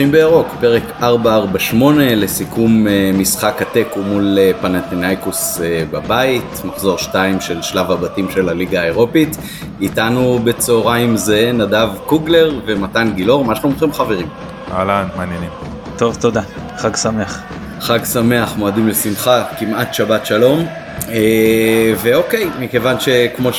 פותחים בירוק, פרק 448 לסיכום אה, משחק התיקו מול אה, פנטינאיקוס אה, בבית, מחזור 2 של שלב הבתים של הליגה האירופית. איתנו בצהריים זה נדב קוגלר ומתן גילאור, מה שלומכם חברים? אהלן, מעניינים. טוב, תודה. חג שמח. חג שמח, מועדים לשמחה, כמעט שבת שלום. אה, ואוקיי, מכיוון שכמו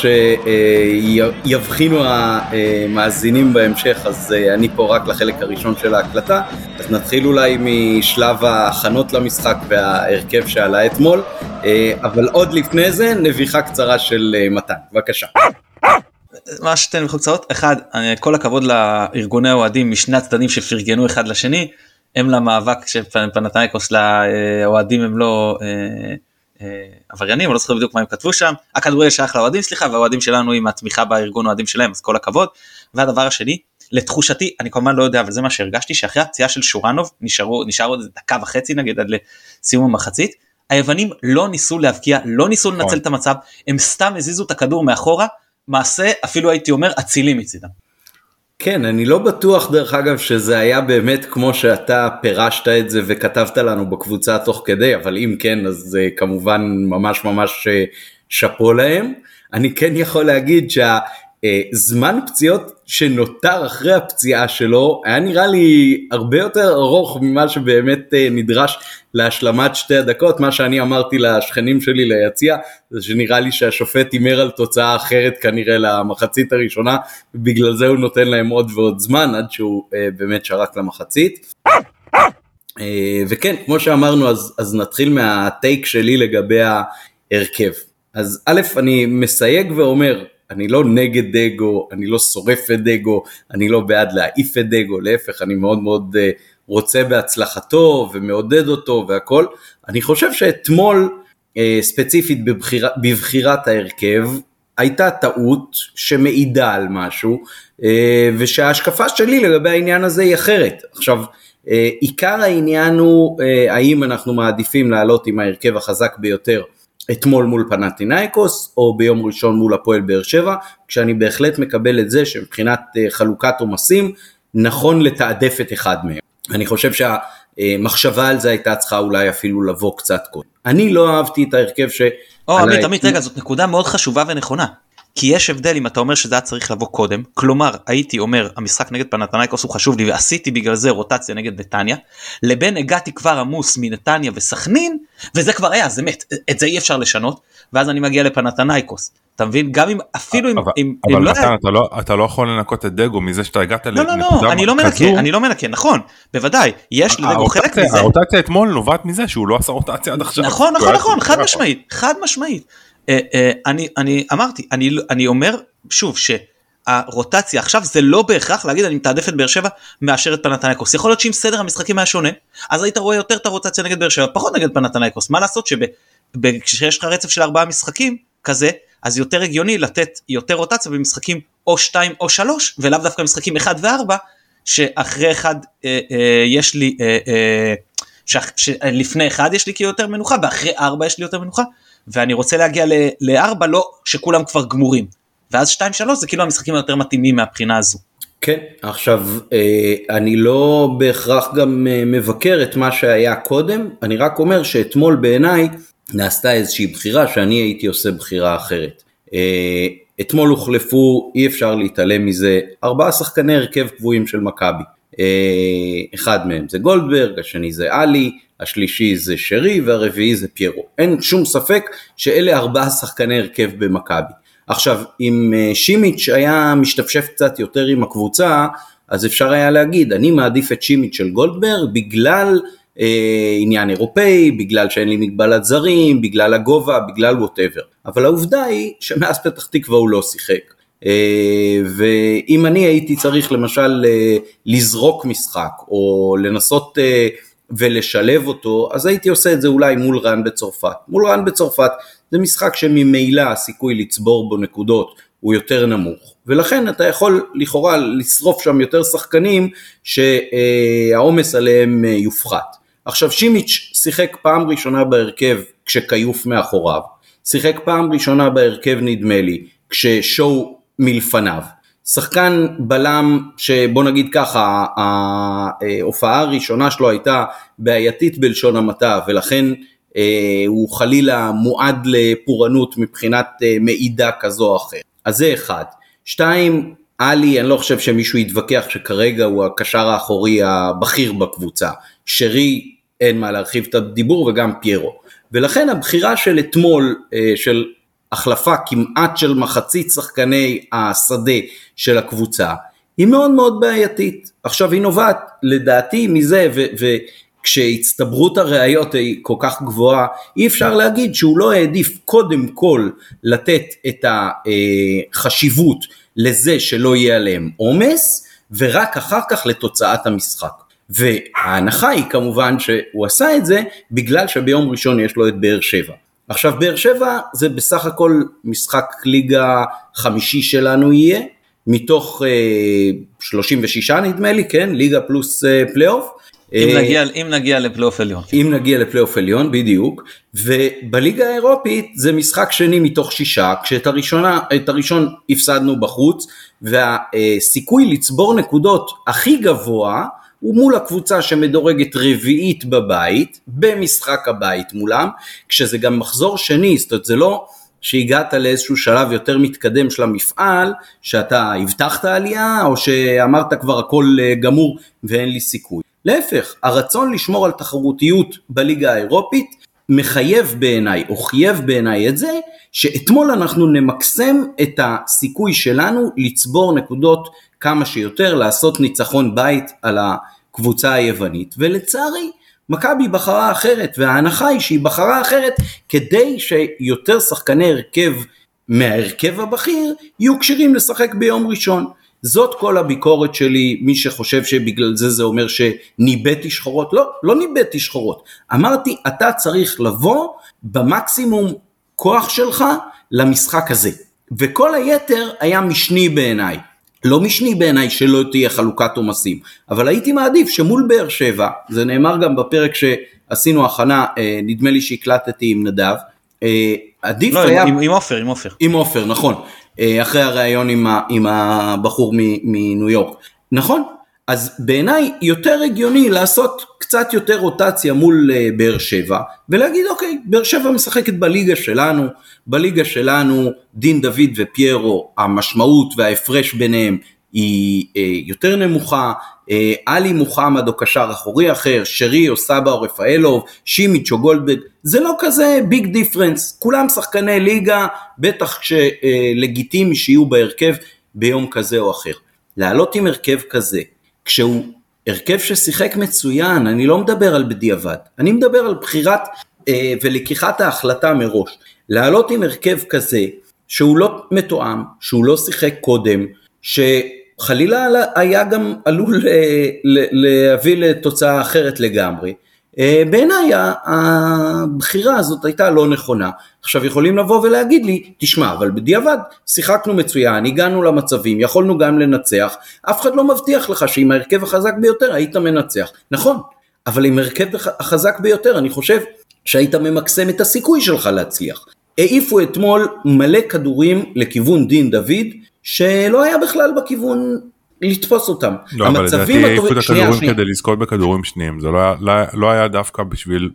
שיבחינו המאזינים בהמשך, אז אה, אני פה רק לחלק הראשון של ההקלטה, אז נתחיל אולי משלב ההכנות למשחק וההרכב שעלה אתמול, אה, אבל עוד לפני זה, נביחה קצרה של מתן, בבקשה. מה שתי נביחות קצרות, אחד, כל הכבוד לארגוני האוהדים משני הצדדים שפרגנו אחד לשני, הם למאבק של פנתנייקוס לאוהדים הם לא... אה, עבריינים, אני לא זוכר בדיוק מה הם כתבו שם, הכדורגל שייך לאוהדים סליחה, והאוהדים שלנו עם התמיכה בארגון אוהדים שלהם, אז כל הכבוד. והדבר השני, לתחושתי, אני כמובן לא יודע, אבל זה מה שהרגשתי, שאחרי הפציעה של שורנוב, נשארו, נשאר עוד דקה וחצי נגיד עד לסיום המחצית, היוונים לא ניסו להבקיע, לא ניסו לנצל נכון. את המצב, הם סתם הזיזו את הכדור מאחורה, מעשה אפילו הייתי אומר אצילי מצידם. כן, אני לא בטוח דרך אגב שזה היה באמת כמו שאתה פירשת את זה וכתבת לנו בקבוצה תוך כדי, אבל אם כן אז זה כמובן ממש ממש אה, שאפו להם. אני כן יכול להגיד שה... אה, זמן פציעות שנותר אחרי הפציעה שלו היה נראה לי הרבה יותר ארוך ממה שבאמת אה, נדרש להשלמת שתי הדקות, מה שאני אמרתי לשכנים שלי ליציע זה שנראה לי שהשופט הימר על תוצאה אחרת כנראה למחצית הראשונה ובגלל זה הוא נותן להם עוד ועוד זמן עד שהוא אה, באמת שרק למחצית. וכן כמו שאמרנו אז, אז נתחיל מהטייק שלי לגבי ההרכב. אז א' אני מסייג ואומר אני לא נגד דגו, אני לא שורף את דגו, אני לא בעד להעיף את דגו, להפך, אני מאוד מאוד אה, רוצה בהצלחתו ומעודד אותו והכל. אני חושב שאתמול, אה, ספציפית בבחיר, בבחירת ההרכב, הייתה טעות שמעידה על משהו, אה, ושההשקפה שלי לגבי העניין הזה היא אחרת. עכשיו, עיקר העניין הוא האם אנחנו מעדיפים לעלות עם ההרכב החזק ביותר אתמול מול פנטינאיקוס או ביום ראשון מול הפועל באר שבע, כשאני בהחלט מקבל את זה שמבחינת אה, חלוקת עומסים נכון לתעדף את אחד מהם. אני חושב שהמחשבה על זה הייתה צריכה אולי אפילו לבוא קצת קודם. אני לא אהבתי את ההרכב ש... או עמית עמית רגע זאת נקודה מאוד חשובה ונכונה. כי יש הבדל אם אתה אומר שזה היה צריך לבוא קודם. כלומר הייתי אומר המשחק נגד פנתנייקוס הוא חשוב לי ועשיתי בגלל זה רוטציה נגד נתניה. לבין הגעתי כבר עמוס מנתניה וסכנין וזה כבר היה זה מת. את זה אי אפשר לשנות ואז אני מגיע לפנתנייקוס. אתה מבין? גם אם אפילו אבל, אם, אבל אם לא מתן, לא אתה לא אתה לא יכול לנקות את דגו מזה שאתה הגעת לא לא לא אני לא מנקה אני לא מנקה נכון בוודאי יש לדגו חלק מזה. הרוטציה אתמול נובעת מזה שהוא לא עשה רוטציה עד עכשיו. נכון נכון נכון חד משמעית חד משמעית. אה, אה, אני אני אמרתי אני אני אומר שוב שהרוטציה עכשיו זה לא בהכרח להגיד אני מתעדף את באר שבע מאשר את פנתנייקוס יכול להיות שאם סדר המשחקים היה שונה אז היית רואה יותר את הרוטציה נגד באר שבע פחות נגד פנתנייקוס מה לעשות שכשיש לך רצף של ארבעה משחקים כזה אז יותר הגיוני לתת יותר רוטציה במשחקים או 2 או 3 ולאו דווקא משחקים 1 ו-4 שאחרי 1 אה, אה, יש לי אה, אה, שלפני 1 יש לי כאילו יותר מנוחה ואחרי 4 יש לי יותר מנוחה ואני רוצה להגיע לארבע לא שכולם כבר גמורים ואז שתיים שלוש זה כאילו המשחקים היותר מתאימים מהבחינה הזו. כן עכשיו אה, אני לא בהכרח גם אה, מבקר את מה שהיה קודם אני רק אומר שאתמול בעיניי נעשתה איזושהי בחירה שאני הייתי עושה בחירה אחרת. אה, אתמול הוחלפו אי אפשר להתעלם מזה ארבעה שחקני הרכב קבועים של מכבי. אחד מהם זה גולדברג, השני זה עלי, השלישי זה שרי והרביעי זה פיירו. אין שום ספק שאלה ארבעה שחקני הרכב במכבי. עכשיו, אם אה, שימיץ' היה משתפשף קצת יותר עם הקבוצה, אז אפשר היה להגיד, אני מעדיף את שימיץ' של גולדברג בגלל אה, עניין אירופאי, בגלל שאין לי מגבלת זרים, בגלל הגובה, בגלל ווטאבר. אבל העובדה היא שמאז פתח תקווה הוא לא שיחק. אה, ואם אני הייתי צריך למשל אה, לזרוק משחק, או לנסות... אה, ולשלב אותו, אז הייתי עושה את זה אולי מול רן בצרפת. מול רן בצרפת זה משחק שממילא הסיכוי לצבור בו נקודות הוא יותר נמוך, ולכן אתה יכול לכאורה לשרוף שם יותר שחקנים שהעומס עליהם יופחת. עכשיו שימיץ' שיחק פעם ראשונה בהרכב כשכיוף מאחוריו, שיחק פעם ראשונה בהרכב נדמה לי כששואו מלפניו, שחקן בלם שבוא נגיד ככה, ההופעה הראשונה שלו הייתה בעייתית בלשון המעטה ולכן אה, הוא חלילה מועד לפורענות מבחינת אה, מעידה כזו או אחרת. אז זה אחד. שתיים, עלי, אני לא חושב שמישהו יתווכח שכרגע הוא הקשר האחורי הבכיר בקבוצה. שרי, אין מה להרחיב את הדיבור וגם פיירו. ולכן הבחירה של אתמול, אה, של החלפה כמעט של מחצית שחקני השדה של הקבוצה, היא מאוד מאוד בעייתית. עכשיו היא נובעת לדעתי מזה, וכשהצטברות הראיות היא כל כך גבוהה, אי אפשר להגיד שהוא לא העדיף קודם כל לתת את החשיבות לזה שלא יהיה עליהם עומס, ורק אחר כך לתוצאת המשחק. וההנחה היא כמובן שהוא עשה את זה בגלל שביום ראשון יש לו את באר שבע. עכשיו באר שבע זה בסך הכל משחק ליגה חמישי שלנו יהיה, מתוך אה, 36 נדמה לי, כן? ליגה פלוס אה, פלייאוף. אם אה, נגיע, אם נגיע לפלייאוף עליון. אם נגיע לפלייאוף עליון, בדיוק, ובליגה האירופית זה משחק שני מתוך שישה, כשאת הראשונה, הראשון הפסדנו בחוץ, והסיכוי לצבור נקודות הכי גבוה הוא מול הקבוצה שמדורגת רביעית בבית, במשחק הבית מולם, כשזה גם מחזור שני, זאת אומרת זה לא שהגעת לאיזשהו שלב יותר מתקדם של המפעל, שאתה הבטחת עלייה, או שאמרת כבר הכל אה, גמור ואין לי סיכוי. להפך, הרצון לשמור על תחרותיות בליגה האירופית מחייב בעיניי, או חייב בעיניי את זה, שאתמול אנחנו נמקסם את הסיכוי שלנו לצבור נקודות כמה שיותר, לעשות ניצחון בית על הקבוצה היוונית, ולצערי, מכבי בחרה אחרת, וההנחה היא שהיא בחרה אחרת כדי שיותר שחקני הרכב מההרכב הבכיר יהיו כשירים לשחק ביום ראשון. זאת כל הביקורת שלי, מי שחושב שבגלל זה זה אומר שניבאתי שחורות, לא, לא ניבאתי שחורות. אמרתי, אתה צריך לבוא במקסימום כוח שלך למשחק הזה. וכל היתר היה משני בעיניי. לא משני בעיניי שלא תהיה חלוקת עומסים, אבל הייתי מעדיף שמול באר שבע, זה נאמר גם בפרק שעשינו הכנה, אה, נדמה לי שהקלטתי עם נדב, אה, עדיף לא, היה... עם עם עופר, עם עופר. עם עופר, נכון, אה, אחרי הראיון עם, ה, עם הבחור מניו יורק. נכון, אז בעיניי יותר הגיוני לעשות קצת יותר רוטציה מול uh, באר שבע, ולהגיד אוקיי, באר שבע משחקת בליגה שלנו, בליגה שלנו דין דוד ופיירו, המשמעות וההפרש ביניהם היא uh, יותר נמוכה, uh, עלי מוחמד או קשר אחורי אחר, שרי או סבא או רפאלוב, שימיץ' או גולדברג, זה לא כזה ביג דיפרנס, כולם שחקני ליגה, בטח כשלגיטימי שיהיו בהרכב ביום כזה או אחר. לעלות עם הרכב כזה, כשהוא הרכב ששיחק מצוין, אני לא מדבר על בדיעבד, אני מדבר על בחירת אה, ולקיחת ההחלטה מראש. לעלות עם הרכב כזה, שהוא לא מתואם, שהוא לא שיחק קודם, שחלילה היה גם עלול אה, להביא לתוצאה אחרת לגמרי. אה, בעיניי הבחירה הזאת הייתה לא נכונה. עכשיו יכולים לבוא ולהגיד לי, תשמע, אבל בדיעבד שיחקנו מצוין, הגענו למצבים, יכולנו גם לנצח, אף אחד לא מבטיח לך שעם ההרכב החזק ביותר היית מנצח. נכון, אבל עם ההרכב החזק ביותר אני חושב שהיית ממקסם את הסיכוי שלך להצליח. העיפו אתמול מלא כדורים לכיוון דין דוד, שלא היה בכלל בכיוון לתפוס אותם. לא, אבל לדעתי העיפו את הכדורים כדי לזכות בכדורים שניים, זה לא היה, לא, לא היה דווקא בשביל...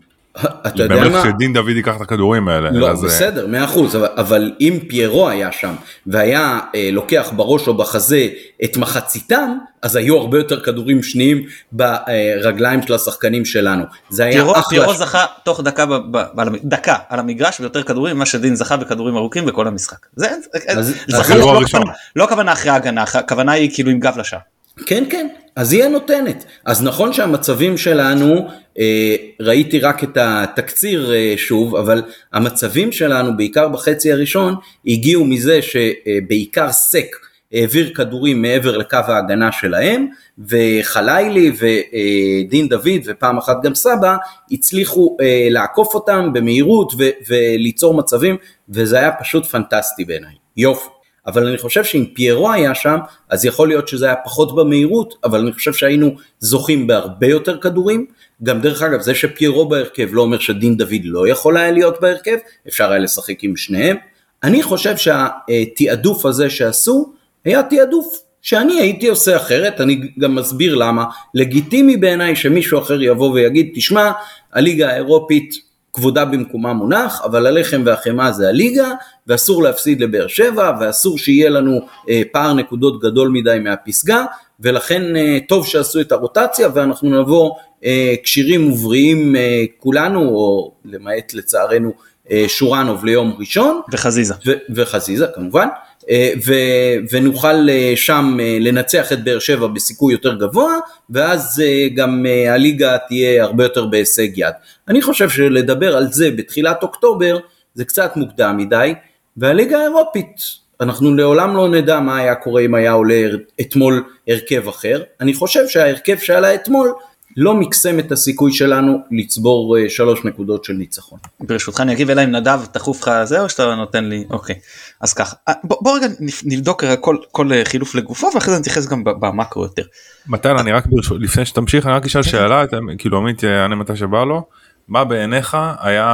אתה יודע באמת מה? שדין דוד ייקח את הכדורים האלה. לא, אז, אה, בסדר, מאה אחוז, אבל, אבל אם פיירו היה שם והיה אה, לוקח בראש או בחזה את מחציתם, אז היו הרבה יותר כדורים שניים ברגליים של השחקנים שלנו. זה היה פיירו, אחלה. פיירו זכה תוך דקה, ב, ב, ב, דקה על המגרש ויותר כדורים ממה שדין זכה בכדורים ארוכים בכל המשחק. זה, אז- זכה, אז לא, הראשון. הכוונה- לא אחרי ההגנה, הכוונה היא כאילו עם גב לשער. כן, כן, אז היא הנותנת. אז נכון שהמצבים שלנו, אה, ראיתי רק את התקציר אה, שוב, אבל המצבים שלנו, בעיקר בחצי הראשון, הגיעו מזה שבעיקר סק העביר כדורים מעבר לקו ההגנה שלהם, וחלילי ודין דוד ופעם אחת גם סבא הצליחו אה, לעקוף אותם במהירות ו- וליצור מצבים, וזה היה פשוט פנטסטי בעיניי. יופי. אבל אני חושב שאם פיירו היה שם, אז יכול להיות שזה היה פחות במהירות, אבל אני חושב שהיינו זוכים בהרבה יותר כדורים. גם דרך אגב, זה שפיירו בהרכב לא אומר שדין דוד לא יכול היה להיות בהרכב, אפשר היה לשחק עם שניהם. אני חושב שהתעדוף הזה שעשו, היה תעדוף שאני הייתי עושה אחרת, אני גם מסביר למה. לגיטימי בעיניי שמישהו אחר יבוא ויגיד, תשמע, הליגה האירופית כבודה במקומה מונח, אבל הלחם והחמאה זה הליגה, ואסור להפסיד לבאר שבע, ואסור שיהיה לנו אה, פער נקודות גדול מדי מהפסגה, ולכן אה, טוב שעשו את הרוטציה, ואנחנו נבוא אה, כשירים ובריאים אה, כולנו, או למעט לצערנו אה, שורנוב ליום ראשון. וחזיזה. ו- וחזיזה כמובן. אה, ו- ונוכל אה, שם אה, לנצח את באר שבע בסיכוי יותר גבוה, ואז גם הליגה תהיה הרבה יותר בהישג יד. אני חושב שלדבר על זה בתחילת אוקטובר זה קצת מוקדם מדי, והליגה האירופית, אנחנו לעולם לא נדע מה היה קורה אם היה עולה אתמול הרכב אחר. אני חושב שההרכב שעלה אתמול לא מקסם את הסיכוי שלנו לצבור אה, שלוש נקודות של ניצחון. ברשותך אני אגיב אלא אם נדב תכוף לך זה או שאתה נותן לי אוקיי אז ככה אה, בוא, בוא רגע נבדוק כל, כל אה, חילוף לגופו ואחרי זה נתייחס גם במקרו יותר. מתן אני רק ברשות לפני שתמשיך אני רק אשאל שאלה כאילו עמית יענה מתי שבא לו מה בעיניך היה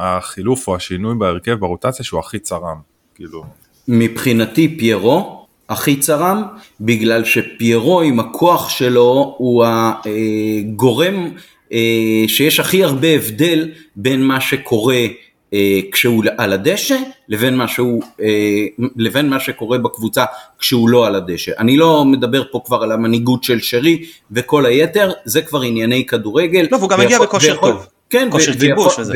החילוף או השינוי בהרכב ברוטציה שהוא הכי צרם כאילו. מבחינתי פיירו הכי צרם, בגלל שפיירו עם הכוח שלו הוא הגורם אה, שיש הכי הרבה הבדל בין מה שקורה אה, כשהוא על הדשא לבין מה, שהוא, אה, לבין מה שקורה בקבוצה כשהוא לא על הדשא. אני לא מדבר פה כבר על המנהיגות של שרי וכל היתר, זה כבר ענייני כדורגל. לא, והוא גם מגיע בכושר טוב. כן, כושר כיבוש וזה.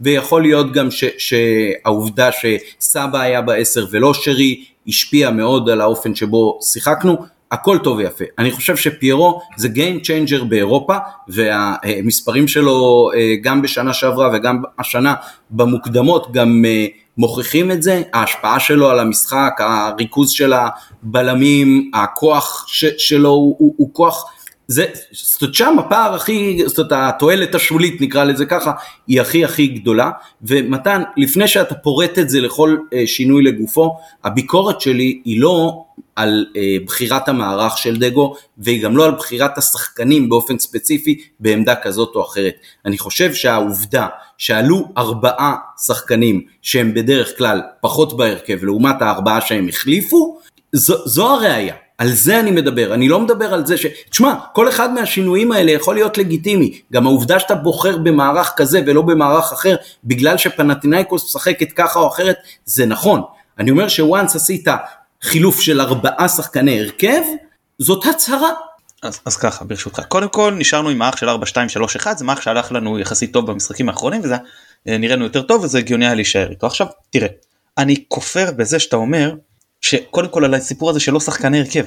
ויכול להיות גם ש, שהעובדה שסבא היה בעשר ולא שרי, השפיע מאוד על האופן שבו שיחקנו, הכל טוב ויפה. אני חושב שפיירו זה Game Changer באירופה, והמספרים שלו אה, גם בשנה שעברה וגם השנה במוקדמות גם אה, מוכיחים את זה, ההשפעה שלו על המשחק, הריכוז של הבלמים, הכוח שלו הוא, הוא, הוא כוח זה, זאת אומרת שם הפער הכי, זאת אומרת התועלת השולית נקרא לזה ככה, היא הכי הכי גדולה, ומתן, לפני שאתה פורט את זה לכל אה, שינוי לגופו, הביקורת שלי היא לא על אה, בחירת המערך של דגו, והיא גם לא על בחירת השחקנים באופן ספציפי בעמדה כזאת או אחרת. אני חושב שהעובדה שעלו ארבעה שחקנים שהם בדרך כלל פחות בהרכב לעומת הארבעה שהם החליפו, זו, זו הראייה. על זה אני מדבר, אני לא מדבר על זה ש... תשמע, כל אחד מהשינויים האלה יכול להיות לגיטימי. גם העובדה שאתה בוחר במערך כזה ולא במערך אחר, בגלל שפנטינאיקוס משחקת ככה או אחרת, זה נכון. אני אומר שוואנס עשית חילוף של ארבעה שחקני הרכב, זאת הצהרה. אז, אז ככה ברשותך קודם כל נשארנו עם מערך של 4 2 3 1 זה מערך שהלך לנו יחסית טוב במשחקים האחרונים וזה אה, נראינו יותר טוב וזה הגיוני היה להישאר איתו עכשיו תראה אני כופר בזה שאתה אומר שקודם כל על הסיפור הזה שלא שחקני הרכב.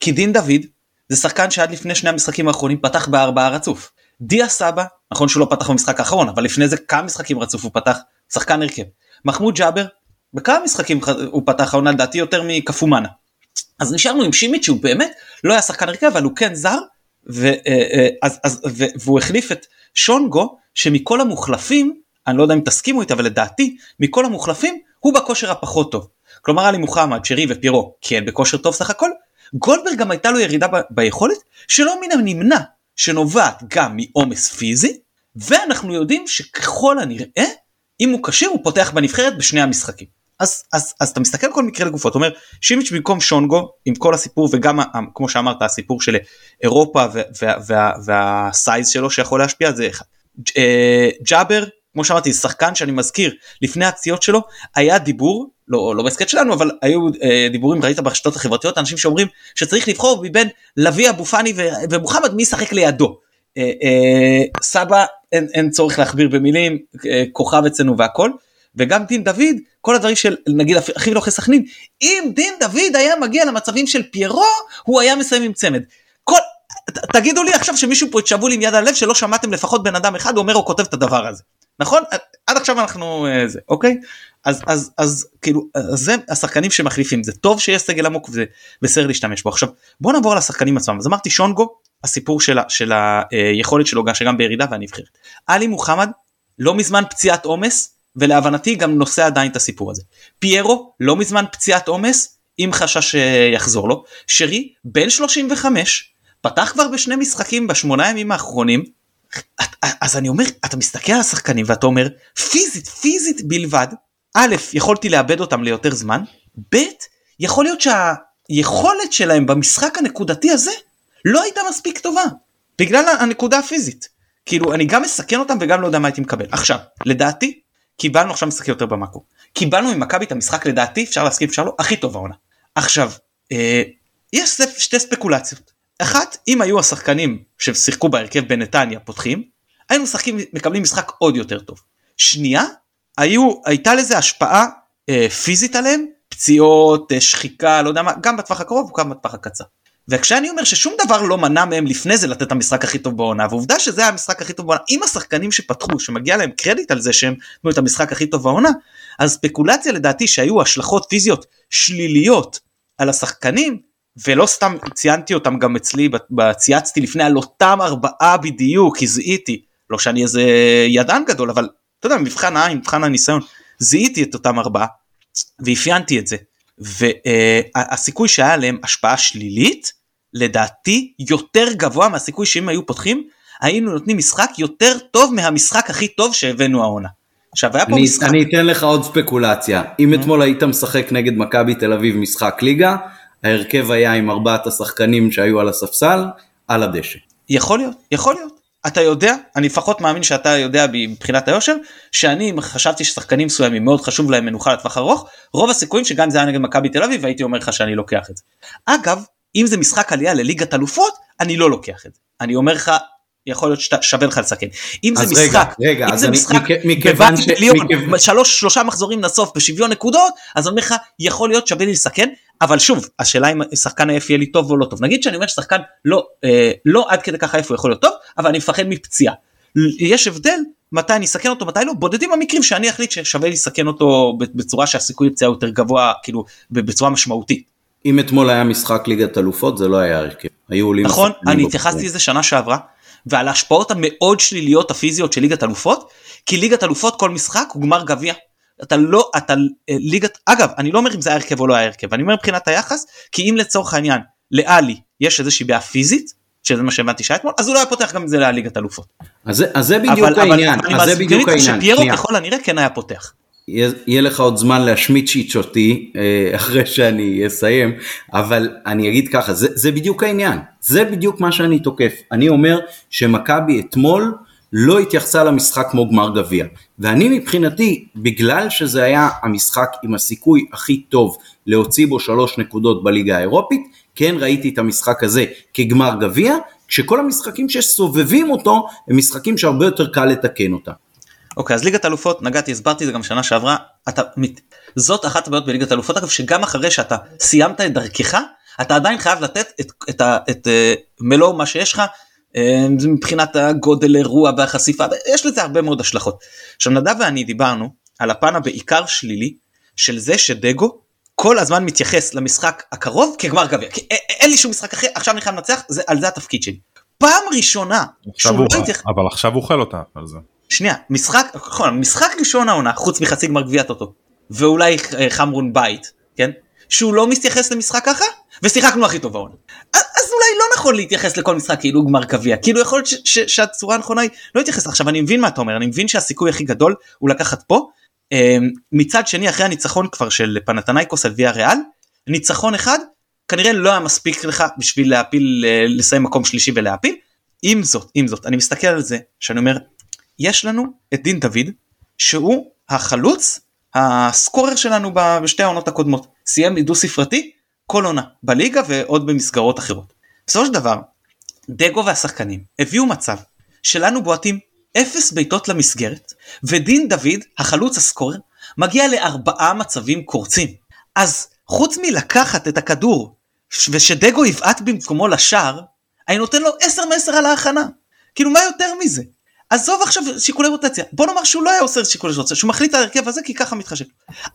כי דין דוד זה שחקן שעד לפני שני המשחקים האחרונים פתח בארבעה רצוף. דיה סבא, נכון שהוא לא פתח במשחק האחרון, אבל לפני זה כמה משחקים רצוף הוא פתח, שחקן הרכב. מחמוד ג'אבר, בכמה משחקים הוא פתח העונה לדעתי יותר מקפומאנה. אז נשארנו עם שימיץ' שהוא באמת לא היה שחקן הרכב אבל הוא כן זר, ו, אה, אה, אז, אז, ו, והוא החליף את שונגו שמכל המוחלפים, אני לא יודע אם תסכימו איתי אבל לדעתי מכל המוחלפים הוא בכושר הפחות טוב. כלומר עלי מוחמד, שרי ופירו כן בכושר טוב סך הכל, גולדברג גם הייתה לו ירידה ב- ביכולת שלא מן הנמנע שנובעת גם מעומס פיזי, ואנחנו יודעים שככל הנראה אם הוא כשיר הוא פותח בנבחרת בשני המשחקים. אז, אז, אז אתה מסתכל כל מקרה לגופו, אתה אומר שימיץ' במקום שונגו עם כל הסיפור וגם כמו שאמרת הסיפור של אירופה והסייז שלו שיכול להשפיע זה אחד. אה, ג'אבר כמו שאמרתי שחקן שאני מזכיר לפני הפציעות שלו היה דיבור לא לא בהסכת שלנו אבל היו אה, דיבורים ראית ברשתות החברתיות אנשים שאומרים שצריך לבחור מבין לביא אבו פאני ומוחמד מי ישחק לידו. אה, אה, סבא אין, אין צורך להכביר במילים אה, כוכב אצלנו והכל וגם דין דוד כל הדברים של נגיד הכי לא סכנין אם דין דוד היה מגיע למצבים של פיירו הוא היה מסיים עם צמד. כל תגידו לי עכשיו שמישהו פה יתשבו לי עם יד הלב שלא שמעתם לפחות בן אדם אחד אומר או כותב את הדבר הזה. נכון? עד עכשיו אנחנו אה, זה אוקיי? אז אז אז כאילו אז זה השחקנים שמחליפים זה טוב שיש סגל עמוק ובסדר להשתמש בו. עכשיו בוא נעבור על השחקנים עצמם. אז אמרתי שונגו הסיפור של, של היכולת שלו שגם בירידה והנבחרת עלי מוחמד לא מזמן פציעת עומס ולהבנתי גם נושא עדיין את הסיפור הזה. פיירו לא מזמן פציעת עומס עם חשש שיחזור לו. שרי בן 35 פתח כבר בשני משחקים בשמונה ימים האחרונים אז אני אומר אתה מסתכל על השחקנים ואתה אומר פיזית פיזית בלבד א' יכולתי לאבד אותם ליותר זמן ב' יכול להיות שה... היכולת שלהם במשחק הנקודתי הזה לא הייתה מספיק טובה בגלל הנקודה הפיזית. כאילו אני גם מסכן אותם וגם לא יודע מה הייתי מקבל. עכשיו לדעתי קיבלנו עכשיו משחק יותר במאקו. קיבלנו ממכבי את המשחק לדעתי אפשר להסכים אפשר לא הכי טוב העונה. עכשיו אה, יש שתי ספקולציות. אחת אם היו השחקנים ששיחקו בהרכב בנתניה פותחים היינו משחקים מקבלים משחק עוד יותר טוב. שנייה היו הייתה לזה השפעה אה, פיזית עליהם פציעות אה, שחיקה לא יודע מה גם בטווח הקרוב וגם בטווח הקצר. וכשאני אומר ששום דבר לא מנע מהם לפני זה לתת את המשחק הכי טוב בעונה ועובדה שזה היה המשחק הכי טוב בעונה אם השחקנים שפתחו שמגיע להם קרדיט על זה שהם נתנו את המשחק הכי טוב בעונה אז ספקולציה לדעתי שהיו השלכות פיזיות שליליות על השחקנים ולא סתם ציינתי אותם גם אצלי צייצתי לפני על אותם ארבעה בדיוק כי זיהיתי לא שאני איזה ידען גדול אבל אתה יודע מבחן העין מבחן הניסיון זיהיתי את אותם ארבעה ואפיינתי את זה והסיכוי שהיה עליהם השפעה שלילית לדעתי יותר גבוה מהסיכוי שאם היו פותחים היינו נותנים משחק יותר טוב מהמשחק הכי טוב שהבאנו העונה. עכשיו היה פה אני, משחק. אני אתן לך עוד ספקולציה אם. אתמול היית משחק נגד מכבי תל אביב משחק ליגה ההרכב היה עם ארבעת השחקנים שהיו על הספסל על הדשא. יכול להיות יכול להיות אתה יודע אני לפחות מאמין שאתה יודע מבחינת היושר שאני חשבתי ששחקנים מסוימים מאוד חשוב להם מנוחה לטווח ארוך רוב הסיכויים שגם זה היה נגד מכבי תל אביב הייתי אומר לך שאני לוקח את זה. אגב אם זה משחק עלייה לליגת אלופות אני לא לוקח את זה אני אומר לך יכול להיות ששווה לך לסכן. אם זה אז רגע, משחק, רגע, אם זה אני- משחק מכ- מכיוון ש- ליאון, מכיוון- שלוש שלושה מחזורים לסוף בשוויון נקודות אז אני אומר לך יכול להיות שווה לי לסכן אבל שוב השאלה אם שחקן עייף יהיה לי טוב או לא טוב נגיד שאני אומר ששחקן לא אה, לא עד כדי כך עייף הוא יכול להיות טוב אבל אני מפחד מפציעה. יש הבדל מתי אני אסכן אותו מתי לא בודדים המקרים שאני אחליט ששווה לי לסכן אותו בצורה שהסיכוי לפציעה יותר גבוה כאילו בצורה משמעותית. אם אתמול היה משחק ליגת אלופות זה לא היה הרכב. היו עולים נכון אני. התייחסתי לזה שנה שעברה ועל ההשפעות המאוד שליליות הפיזיות של ליגת אלופות כי ליגת אלופות כל משחק הוא גמר גביע. אתה לא אתה אה, ליגת אגב אני לא אומר אם זה היה הרכב או לא היה הרכב אני אומר מבחינת היחס כי אם לצורך העניין לאלי יש איזושהי בעיה פיזית שזה מה שהבנתי שהיה אתמול אז הוא לא היה פותח גם אם זה היה ליגת אלופות. אז אז זה בדיוק אבל, אבל העניין. אני אז זה בדיוק העניין. שפיירו שנייה. ככל הנראה כן היה פותח. יהיה לך עוד זמן להשמיצ'יץ' אותי אה, אחרי שאני אסיים, אבל אני אגיד ככה, זה, זה בדיוק העניין, זה בדיוק מה שאני תוקף. אני אומר שמכבי אתמול לא התייחסה למשחק כמו גמר גביע. ואני מבחינתי, בגלל שזה היה המשחק עם הסיכוי הכי טוב להוציא בו שלוש נקודות בליגה האירופית, כן ראיתי את המשחק הזה כגמר גביע, כשכל המשחקים שסובבים אותו הם משחקים שהרבה יותר קל לתקן אותם. אוקיי אז ליגת אלופות נגעתי הסברתי את זה גם שנה שעברה אתה. זאת אחת הבעיות בליגת אלופות אגב שגם אחרי שאתה סיימת את דרכך אתה עדיין חייב לתת את, את, ה- את, אה, מלוא מה שיש לך אה, מבחינת הגודל אירוע והחשיפה יש לזה הרבה מאוד השלכות. עכשיו נדב ואני דיברנו על הפן הבעיקר שלילי של זה שדגו כל הזמן מתייחס למשחק הקרוב כגמר גביע כי אין לי שום משחק אחר עכשיו אני חייב לנצח זה על זה התפקיד שלי. פעם ראשונה עכשיו שהוא הוא- לא התייחס אבל עכשיו הוא אוכל אותה על זה. שנייה משחק נכון משחק ראשון העונה חוץ מחצי גמר גביע טוטו ואולי אה, חמרון בית כן? שהוא לא מתייחס למשחק ככה ושיחקנו הכי טוב העונה. אז, אולי לא נכון להתייחס לכל משחק כאילו גמר גביע. כאילו יכול להיות שהצורה הנכונה היא לא להתייחס. עכשיו אני מבין מה אתה אומר אני מבין שהסיכוי הכי גדול הוא לקחת פה. אה, מצד שני אחרי הניצחון כבר של פנתנייקוס על ויה ריאל ניצחון אחד כנראה לא היה מספיק לך בשביל להפיל אה, לסיים מקום שלישי ולהפיל. עם זאת עם זאת אני מסתכל על זה שאני אומר יש לנו את דין דוד שהוא החלוץ הסקורר שלנו בשתי העונות הקודמות. סיים דו ספרתי כל עונה בליגה ועוד במסגרות אחרות. בסופו של דבר דגו והשחקנים הביאו מצב שלנו בועטים אפס בעיטות למסגרת ודין דוד החלוץ הסקורר מגיע לארבעה מצבים קורצים. אז חוץ מלקחת את הכדור ושדגו יבעט במקומו לשער אני נותן לו 10 מ-10 על ההכנה. כאילו מה יותר מזה עזוב עכשיו שיקולי רוטציה בוא נאמר שהוא לא היה עושה שיקולי רוטציה שהוא מחליט על ההרכב הזה כי ככה מתחשב.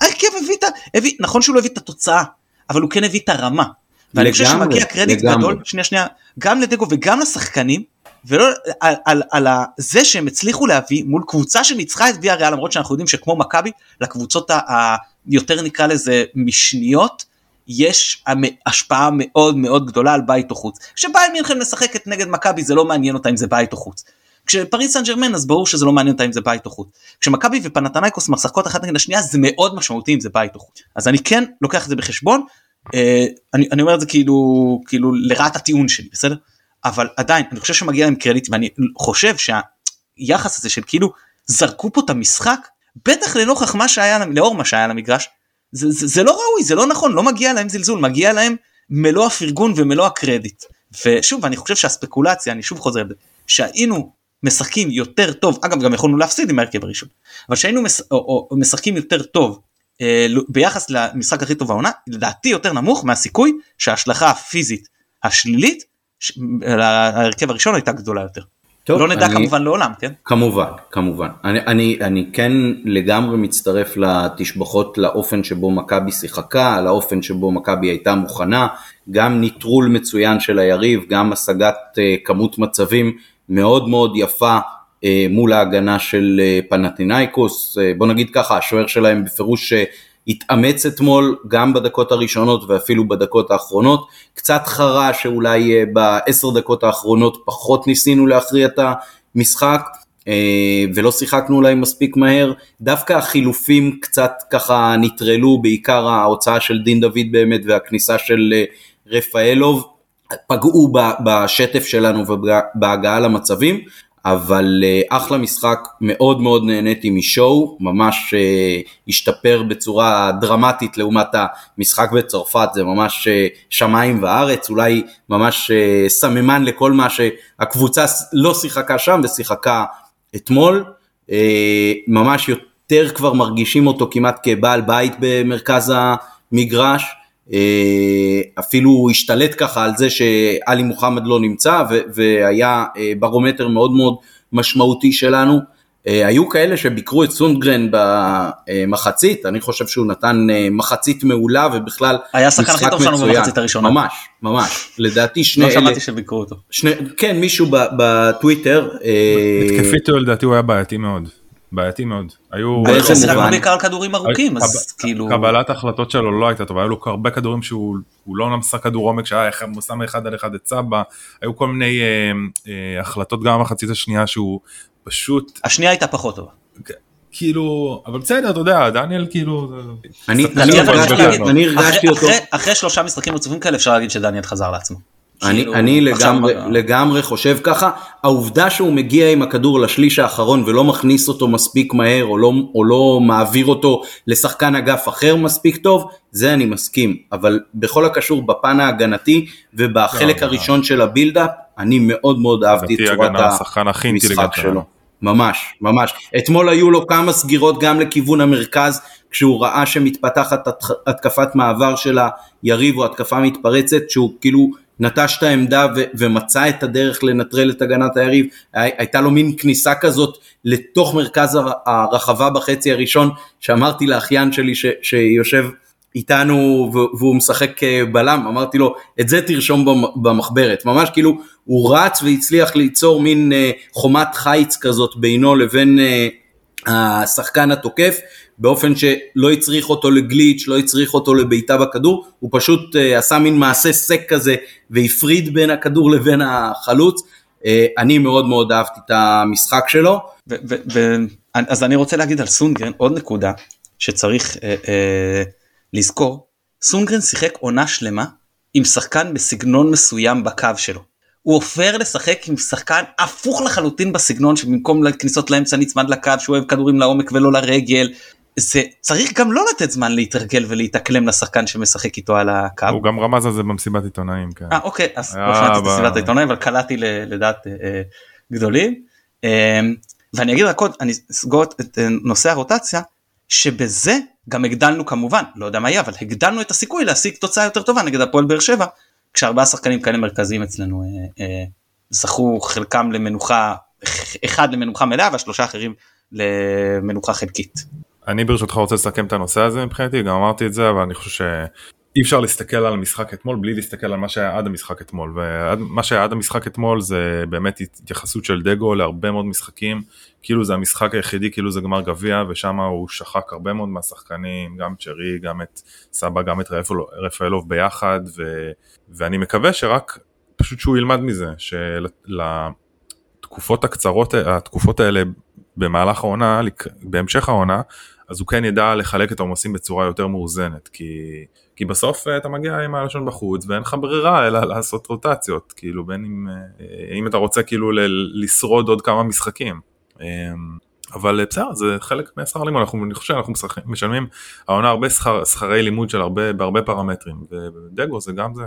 ההרכב הביא את ה... הביא, נכון שהוא לא הביא את התוצאה אבל הוא כן הביא את הרמה. ואני חושב שמגיע קרדיט לגמרי. גדול שנייה שנייה גם לדגו וגם לשחקנים ולא על, על, על ה- זה שהם הצליחו להביא מול קבוצה שניצחה את ויה ריאל למרות שאנחנו יודעים שכמו מכבי לקבוצות היותר נקרא לזה משניות יש השפעה מאוד מאוד גדולה על בית או חוץ. כשביירן מינכן משחקת נגד מכבי זה לא מעניין אותה אם זה בית או חוץ. כשפריס סן ג'רמן אז ברור שזה לא מעניין אותה אם זה בית או חוץ. כשמכבי ופנתנייקוס משחקות אחת נגד השנייה זה מאוד משמעותי אם זה בית או חוץ. אז אני כן לוקח את זה בחשבון אה, אני, אני אומר את זה כאילו כאילו לרעת הטיעון שלי בסדר אבל עדיין אני חושב שמגיע להם קרדיט ואני חושב שהיחס הזה של כאילו זרקו פה את המשחק בטח לנוכח מה שהיה לאור מה שהיה למגרש זה, זה, זה לא ראוי זה לא נכון לא מגיע להם זלזול מגיע להם מלוא הפרגון ומלוא הקרדיט ושוב אני חושב שהספקולציה אני שוב חוזר שהיינו משחקים יותר טוב אגב גם יכולנו להפסיד עם ההרכב הראשון אבל שהיינו מש, או, או, משחקים יותר טוב אה, ביחס למשחק הכי טוב העונה לדעתי יותר נמוך מהסיכוי שההשלכה הפיזית השלילית על ההרכב הראשון הייתה גדולה יותר. טוב, לא נדע אני, כמובן לעולם כן? כמובן כמובן. אני, אני אני כן לגמרי מצטרף לתשבחות לאופן שבו מכבי שיחקה לאופן שבו מכבי הייתה מוכנה. גם ניטרול מצוין של היריב גם השגת אה, כמות מצבים מאוד מאוד יפה אה, מול ההגנה של אה, פנאתינאיקוס אה, בוא נגיד ככה השוער שלהם בפירוש התאמץ אתמול גם בדקות הראשונות ואפילו בדקות האחרונות. קצת חרה שאולי אה, בעשר דקות האחרונות פחות ניסינו להכריע את המשחק אה, ולא שיחקנו אולי מספיק מהר. דווקא החילופים קצת ככה נטרלו, בעיקר ההוצאה של דין דוד באמת והכניסה של אה, רפאלוב. פגעו בשטף שלנו ובהגעה למצבים, אבל uh, אחלה משחק, מאוד מאוד נהניתי משואו, ממש uh, השתפר בצורה דרמטית לעומת המשחק בצרפת, זה ממש uh, שמיים וארץ, אולי ממש סממן לכל מה שהקבוצה לא שיחקה שם ושיחקה אתמול, ממש יותר כבר מרגישים אותו כמעט כבעל בית במרכז המגרש. אה, אפילו השתלט ככה על זה שאלי מוחמד לא נמצא והיה אה, ברומטר מאוד מאוד משמעותי שלנו. אה, היו כאלה שביקרו את סונדגרן במחצית, אני חושב שהוא נתן מחצית מעולה ובכלל היה השחקן הכי טוב שלנו במחצית הראשונה. ממש, ממש, לדעתי שני אלה... לא שמעתי שביקרו אותו. שני, כן, מישהו בטוויטר. התקפית לדעתי הוא היה בעייתי מאוד. בעייתי מאוד. היו... באיזה מובן? בעיקר על כדורים ארוכים, אז כאילו... קבלת ההחלטות שלו לא הייתה טובה, היו לו הרבה כדורים שהוא לא נמסה כדור עומק, שהיה שם אחד על אחד את סבא, היו כל מיני אה, אה, החלטות גם במחצית השנייה שהוא פשוט... השנייה הייתה פחות טובה. כאילו אבל בסדר אתה יודע דניאל כאילו אני הרגשתי אותו אחרי שלושה משחקים רצופים כאלה אפשר להגיד שדניאל חזר לעצמו. אני, כאילו, אני לגמרי, לגמרי חושב ככה, העובדה שהוא מגיע עם הכדור לשליש האחרון ולא מכניס אותו מספיק מהר או לא, או לא מעביר אותו לשחקן אגף אחר מספיק טוב, זה אני מסכים, אבל בכל הקשור בפן ההגנתי ובחלק לא, לא. הראשון לא. של הבילדאפ, אני מאוד מאוד אהבתי את צורת המשחק שלו. ממש, ממש. אתמול היו לו כמה סגירות גם לכיוון המרכז, כשהוא ראה שמתפתחת התקפת מעבר של היריב או התקפה מתפרצת, שהוא כאילו נטש את העמדה ו- ומצא את הדרך לנטרל את הגנת היריב, הייתה לו מין כניסה כזאת לתוך מרכז הרחבה בחצי הראשון, שאמרתי לאחיין שלי ש- שיושב איתנו והוא משחק אה, בלם, אמרתי לו את זה תרשום במחברת, ממש כאילו הוא רץ והצליח ליצור מין אה, חומת חיץ כזאת בינו לבין אה, השחקן התוקף באופן שלא הצריך אותו לגליץ', לא הצריך אותו לבעיטה בכדור, הוא פשוט uh, עשה מין מעשה סק כזה והפריד בין הכדור לבין החלוץ. Uh, אני מאוד מאוד אהבתי את המשחק שלו. ו- ו- ו- אז אני רוצה להגיד על סונגרן עוד נקודה שצריך uh, uh, לזכור, סונגרן שיחק עונה שלמה עם שחקן בסגנון מסוים בקו שלו. הוא עופר לשחק עם שחקן הפוך לחלוטין בסגנון שבמקום כניסות לאמצע נצמד לקו שהוא אוהב כדורים לעומק ולא לרגל זה צריך גם לא לתת זמן להתרגל ולהתאקלם לשחקן שמשחק איתו על הקו. הוא גם רמז על זה במסיבת עיתונאים. כן. 아, אוקיי אז לא שמעתי את מסיבת העיתונאים אבל קלעתי לדעת אה, אה, גדולים. אה, ואני אגיד רק עוד אני אסגור את אה, נושא הרוטציה שבזה גם הגדלנו כמובן לא יודע מה יהיה אבל הגדלנו את הסיכוי להשיג תוצאה יותר טובה נגד הפועל באר שבע כשארבעה שחקנים כאלה מרכזיים אצלנו אה, אה, זכו חלקם למנוחה אחד למנוחה מלאה והשלושה אחרים למנוחה חלקית. אני ברשותך רוצה לסכם את הנושא הזה מבחינתי, גם אמרתי את זה, אבל אני חושב שאי אפשר להסתכל על המשחק אתמול בלי להסתכל על מה שהיה עד המשחק אתמול, ומה שהיה עד המשחק אתמול זה באמת התייחסות של דגו להרבה מאוד משחקים, כאילו זה המשחק היחידי, כאילו זה גמר גביע, ושם הוא שחק הרבה מאוד מהשחקנים, גם צ'רי, גם את סבא, גם את רפאלוב ביחד, ו, ואני מקווה שרק פשוט שהוא ילמד מזה, שלתקופות הקצרות, התקופות האלה במהלך העונה, בהמשך העונה, אז הוא כן ידע לחלק את העומסים בצורה יותר מאוזנת, כי, כי בסוף אתה מגיע עם הלשון בחוץ ואין לך ברירה אלא לעשות רוטציות, כאילו בין אם, אם אתה רוצה כאילו לשרוד עוד כמה משחקים. אבל בסדר זה חלק מהשכר לימוד אנחנו אני חושב אנחנו משלמים העונה הרבה שכר שכרי לימוד של הרבה בהרבה פרמטרים ודגו זה גם זה.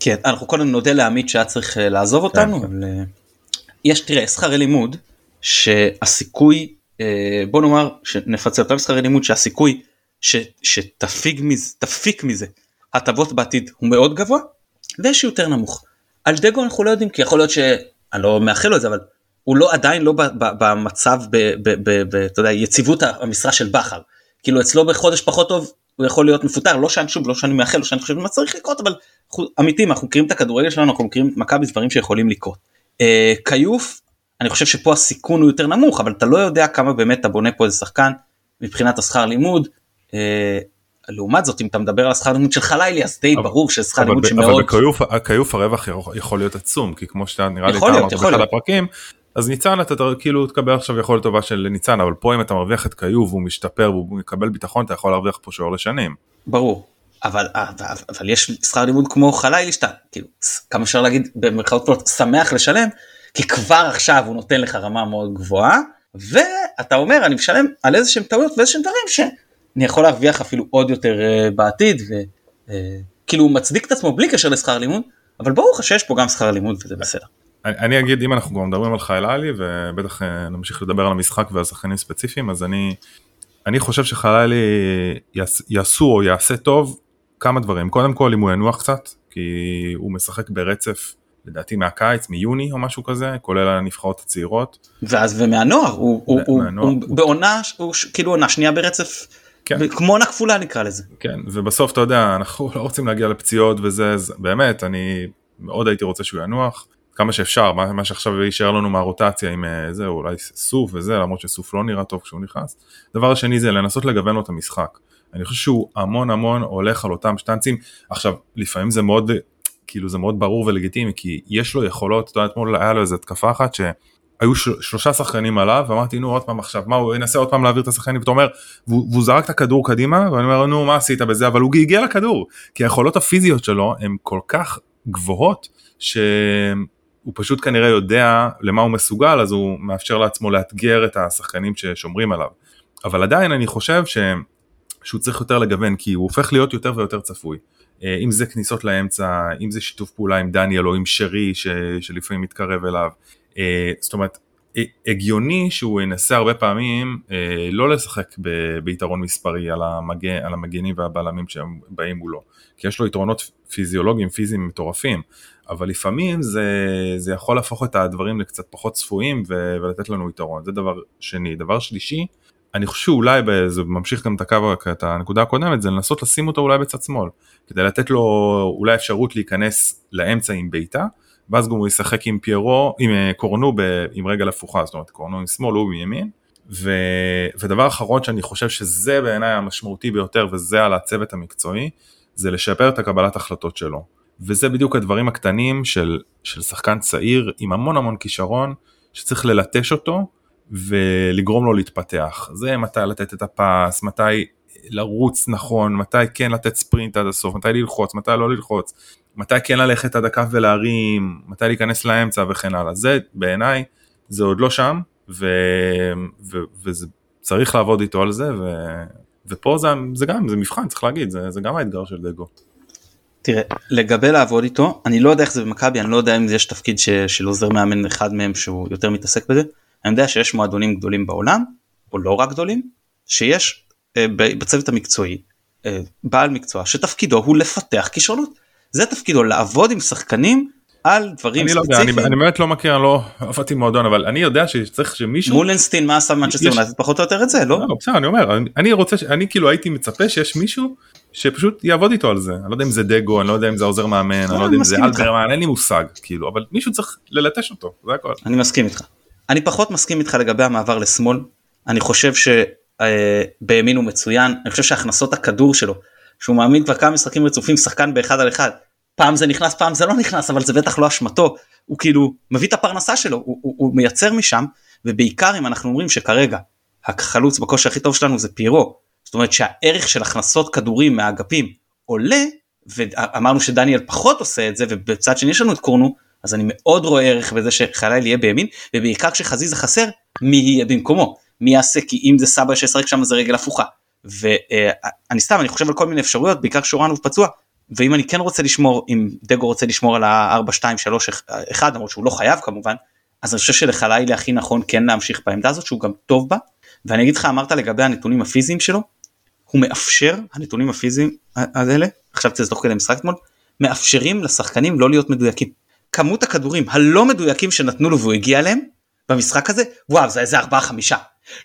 כן אנחנו קודם נודה לעמית שהיה צריך לעזוב כן, אותנו כן. אבל יש תראה שכרי לימוד שהסיכוי אה, בוא נאמר שנפצל אותם שכרי לימוד שהסיכוי ש, שתפיק מזה, תפיק מזה הטבות בעתיד הוא מאוד גבוה ויש יותר נמוך. על דגו אנחנו לא יודעים כי יכול להיות שאני לא מאחל לו את זה אבל הוא לא עדיין לא במצב אתה יודע יציבות המשרה של בכר כאילו אצלו בחודש פחות טוב הוא יכול להיות מפוטר לא שאני שוב לא שאני מאחל לא שאני חושב מה צריך לקרות אבל אמיתי אנחנו מכירים את הכדורגל שלנו אנחנו מכירים את מכבי דברים שיכולים לקרות. אה, כיוף אני חושב שפה הסיכון הוא יותר נמוך אבל אתה לא יודע כמה באמת אתה בונה פה איזה שחקן מבחינת השכר לימוד. אה, לעומת זאת אם אתה מדבר על השכר לימוד של חלילי אז די ברור ששכר לימוד שמאוד... אבל בכיוף הרווח יכול להיות עצום כי כמו שאתה נראה לי אמרת באחד הפרקים אז ניצן אתה כאילו תקבל עכשיו יכולת טובה של ניצן אבל פה אם אתה מרוויח את כיוב והוא משתפר והוא מקבל ביטחון אתה יכול להרוויח פה שוער לשנים. ברור אבל, אבל, אבל יש שכר לימוד כמו חלילי שאתה כאילו כמה אפשר להגיד במרכאות פלוט שמח לשלם כי כבר עכשיו הוא נותן לך רמה מאוד גבוהה ואתה אומר אני משלם על איזה שהם טעויות ואיזה שהם דברים שאני יכול להרוויח אפילו עוד יותר uh, בעתיד וכאילו uh, הוא מצדיק את עצמו בלי קשר לשכר לימוד אבל ברור לך שיש פה גם שכר לימוד וזה בסדר. אני, אגיד אם אנחנו כבר מדברים על חיילי ובטח uh, נמשיך לדבר על המשחק ועל שחקנים ספציפיים אז אני אני חושב שחיילי יעשו או יעשה טוב כמה דברים קודם כל אם הוא ינוח קצת כי הוא משחק ברצף לדעתי מהקיץ, מיוני או משהו כזה, כולל הנבחרות הצעירות. ואז ומהנוער, הוא, הוא, הוא, הוא בעונה, הוא כאילו עונה שנייה ברצף, כן. כמו עונה כפולה נקרא לזה. כן, ובסוף אתה יודע, אנחנו לא רוצים להגיע לפציעות וזה, באמת, אני מאוד הייתי רוצה שהוא ינוח. כמה שאפשר, מה, מה שעכשיו יישאר לנו מהרוטציה עם אה, זה, אולי סוף וזה, למרות שסוף לא נראה טוב כשהוא נכנס. דבר שני זה לנסות לגוון לו את המשחק. אני חושב שהוא המון המון הולך על אותם שטנצים. עכשיו, לפעמים זה מאוד כאילו זה מאוד ברור ולגיטימי כי יש לו יכולות, אתה יודע, אתמול היה לו איזה התקפה אחת שהיו של, שלושה שחקנים עליו ואמרתי נו עוד פעם עכשיו מה הוא ינסה עוד פעם להעביר את השחקנים ואתה אומר והוא, זרק את הכדור קדימה ואני אומר נו מה עשית בזה אבל הוא הגיע לכדור כי היכולות הפיזיות שלו הן כל כך גבוהות שהוא פשוט כנראה יודע למה הוא מסוגל אז הוא מאפשר לעצמו לאתגר את השחקנים ששומרים עליו. אבל עדיין אני חושב ש... שהוא צריך יותר לגוון כי הוא הופך להיות יותר ויותר צפוי. אה, אם זה כניסות לאמצע, אם זה שיתוף פעולה עם דניאל או עם שרי ש, שלפעמים מתקרב אליו, אה, זאת אומרת הגיוני שהוא ינסה הרבה פעמים אה, לא לשחק ב, ביתרון מספרי על, המגן, על המגנים והבלמים שהם באים מולו, כי יש לו יתרונות פיזיולוגיים פיזיים מטורפים, אבל לפעמים זה, זה יכול להפוך את הדברים לקצת פחות צפויים ו, ולתת לנו יתרון, זה דבר שני. דבר שלישי, אני חושב שאולי זה ממשיך גם את הקו, את הנקודה הקודמת, זה לנסות לשים אותו אולי בצד שמאל, כדי לתת לו אולי אפשרות להיכנס לאמצע עם בעיטה, ואז גם הוא ישחק עם פיירו, עם אה, קורנו ב, עם רגל הפוכה, זאת אומרת קורנו עם שמאל, הוא מימין. ו, ודבר אחרון שאני חושב שזה בעיניי המשמעותי ביותר וזה על הצוות המקצועי, זה לשפר את הקבלת החלטות שלו. וזה בדיוק הדברים הקטנים של, של שחקן צעיר עם המון המון כישרון, שצריך ללטש אותו ולגרום לו להתפתח. זה מתי לתת את הפס, מתי לרוץ נכון, מתי כן לתת ספרינט עד הסוף, מתי ללחוץ, מתי לא ללחוץ, מתי כן ללכת עד הקו ולהרים, מתי להיכנס לאמצע וכן הלאה. זה בעיניי, זה עוד לא שם, ו... ו... וצריך לעבוד איתו על זה, ו... ופה זה, זה גם, זה מבחן, צריך להגיד, זה, זה גם האתגר של דגו. תראה, לגבי לעבוד איתו, אני לא יודע איך זה במכבי, אני לא יודע אם יש תפקיד ש... של עוזר מאמן אחד מהם שהוא יותר מתעסק בזה. אני יודע שיש מועדונים גדולים בעולם, או לא רק גדולים, שיש אה, בצוות המקצועי אה, בעל מקצוע שתפקידו הוא לפתח כישרונות. זה תפקידו לעבוד עם שחקנים על דברים אני ספציפיים. לא יודע, אני, אני באמת לא מכיר, לא עבדתי מועדון, אבל אני יודע שצריך שמישהו... מולנסטין מה עשה במנצ'סטר יונייטד פחות או יותר את זה, לא? לא, בסדר, אני אומר, אני, אני רוצה, אני כאילו הייתי מצפה שיש מישהו שפשוט יעבוד איתו על זה. אני לא יודע אם זה דגו, אני לא יודע אם זה עוזר מאמן, אני לא יודע אם זה אלברמן, אין לי מושג, כאילו, אבל מישהו צריך ללטש אותו, זה הכל. אני מסכים איתך. אני פחות מסכים איתך לגבי המעבר לשמאל, אני חושב שבימין הוא מצוין, אני חושב שהכנסות הכדור שלו, שהוא מאמין כבר כמה משחקים רצופים שחקן באחד על אחד, פעם זה נכנס פעם זה לא נכנס אבל זה בטח לא אשמתו, הוא כאילו מביא את הפרנסה שלו, הוא, הוא, הוא מייצר משם, ובעיקר אם אנחנו אומרים שכרגע החלוץ בכושר הכי טוב שלנו זה פירו, זאת אומרת שהערך של הכנסות כדורים מהאגפים עולה ואמרנו שדניאל פחות עושה את זה ובצד שני יש לנו את קורנו אז אני מאוד רואה ערך בזה שחליל יהיה בימין ובעיקר כשחזיזה חסר מי יהיה במקומו? מי יעשה? כי אם זה סבא שישחק שם זה רגל הפוכה. ואני סתם אני חושב על כל מיני אפשרויות בעיקר שורנוב פצוע ואם אני כן רוצה לשמור אם דגו רוצה לשמור על ה-4 2 3 1 למרות שהוא לא חייב כמובן אז אני חושב שלחלילי הכי נכון כן להמשיך בעמדה הזאת שהוא גם טוב בה ואני אגיד לך אמרת לגבי הנתונים הפיזיים שלו הוא מאפשר הנתונים הפיזיים האלה עכשיו זה תוך כדי משחק אתמול מאפשרים לשחקנים לא להיות מדויקים. כמות הכדורים הלא מדויקים שנתנו לו והוא הגיע אליהם במשחק הזה וואו זה איזה 4-5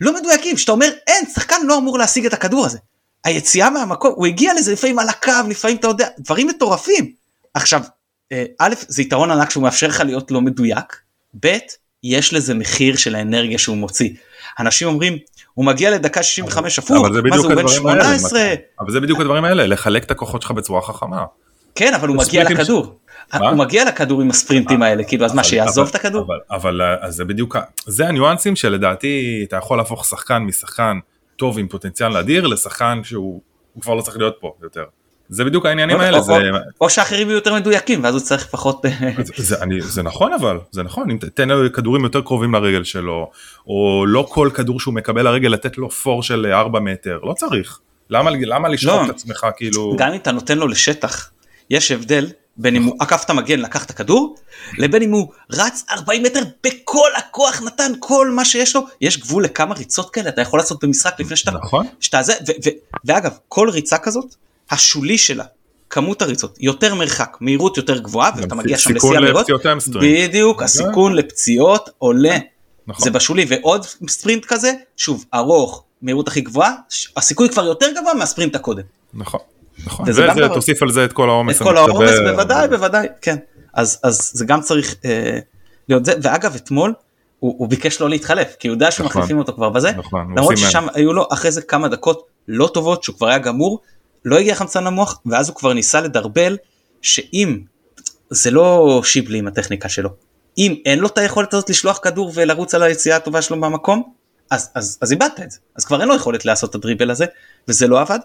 לא מדויקים שאתה אומר אין שחקן לא אמור להשיג את הכדור הזה. היציאה מהמקום הוא הגיע לזה לפעמים על הקו לפעמים אתה יודע דברים מטורפים. עכשיו אה, א' זה יתרון ענק שהוא מאפשר לך להיות לא מדויק ב' יש לזה מחיר של האנרגיה שהוא מוציא. אנשים אומרים הוא מגיע לדקה 65 הפוך, מה זה הוא בן 18? אבל זה בדיוק הדברים האלה, לחלק את הכוחות שלך בצורה חכמה. כן אבל הוא מגיע לכדור. הוא מגיע לכדור עם הספרינטים האלה כאילו אז מה שיעזוב את הכדור? אבל זה בדיוק זה הניואנסים שלדעתי אתה יכול להפוך שחקן משחקן טוב עם פוטנציאל אדיר לשחקן שהוא כבר לא צריך להיות פה יותר. זה בדיוק העניינים האלה. או שאחרים יהיו יותר מדויקים ואז הוא צריך פחות. זה נכון אבל זה נכון אם תתן לו כדורים יותר קרובים לרגל שלו או לא כל כדור שהוא מקבל לרגל לתת לו פור של 4 מטר לא צריך. למה לשחוק לא. את עצמך כאילו. גם אם אתה נותן לו לשטח יש הבדל בין אם הוא עקף את המגן לקח את הכדור לבין אם הוא רץ 40 מטר בכל הכוח נתן כל מה שיש לו יש גבול לכמה ריצות כאלה אתה יכול לעשות במשחק לפני שאתה נכון שאתה זה ואגב כל ריצה כזאת השולי שלה כמות הריצות יותר מרחק מהירות יותר גבוהה ואתה מגיע שם לשיא המהירות בדיוק הסיכון לפציעות עולה נכון. זה בשולי ועוד ספרינט כזה שוב ארוך מהירות הכי גבוהה הסיכוי כבר יותר גבוה מהספרינט הקודם. נכון. נכון, וזה תוסיף על זה את כל העומס. את כל העומס בוודאי בוודאי כן. אז אז זה גם צריך אה, להיות זה. ואגב אתמול הוא, הוא ביקש לא להתחלף כי הוא יודע שמחליפים נכון, אותו כבר בזה. נכון, למרות ששם היו לו אחרי זה כמה דקות לא טובות שהוא כבר היה גמור לא הגיע חמצן למוח ואז הוא כבר ניסה לדרבל שאם זה לא שיבלי עם הטכניקה שלו. אם אין לו את היכולת הזאת לשלוח כדור ולרוץ על היציאה הטובה שלו במקום אז אז אז איבדת את זה. אז כבר אין לו יכולת לעשות את הדריבל הזה וזה לא עבד.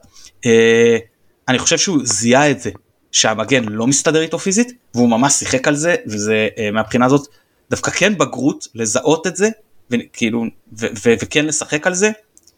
אה, אני חושב שהוא זיהה את זה שהמגן לא מסתדר איתו פיזית והוא ממש שיחק על זה וזה אה, מהבחינה הזאת דווקא כן בגרות לזהות את זה וכאילו וכן לשחק על זה.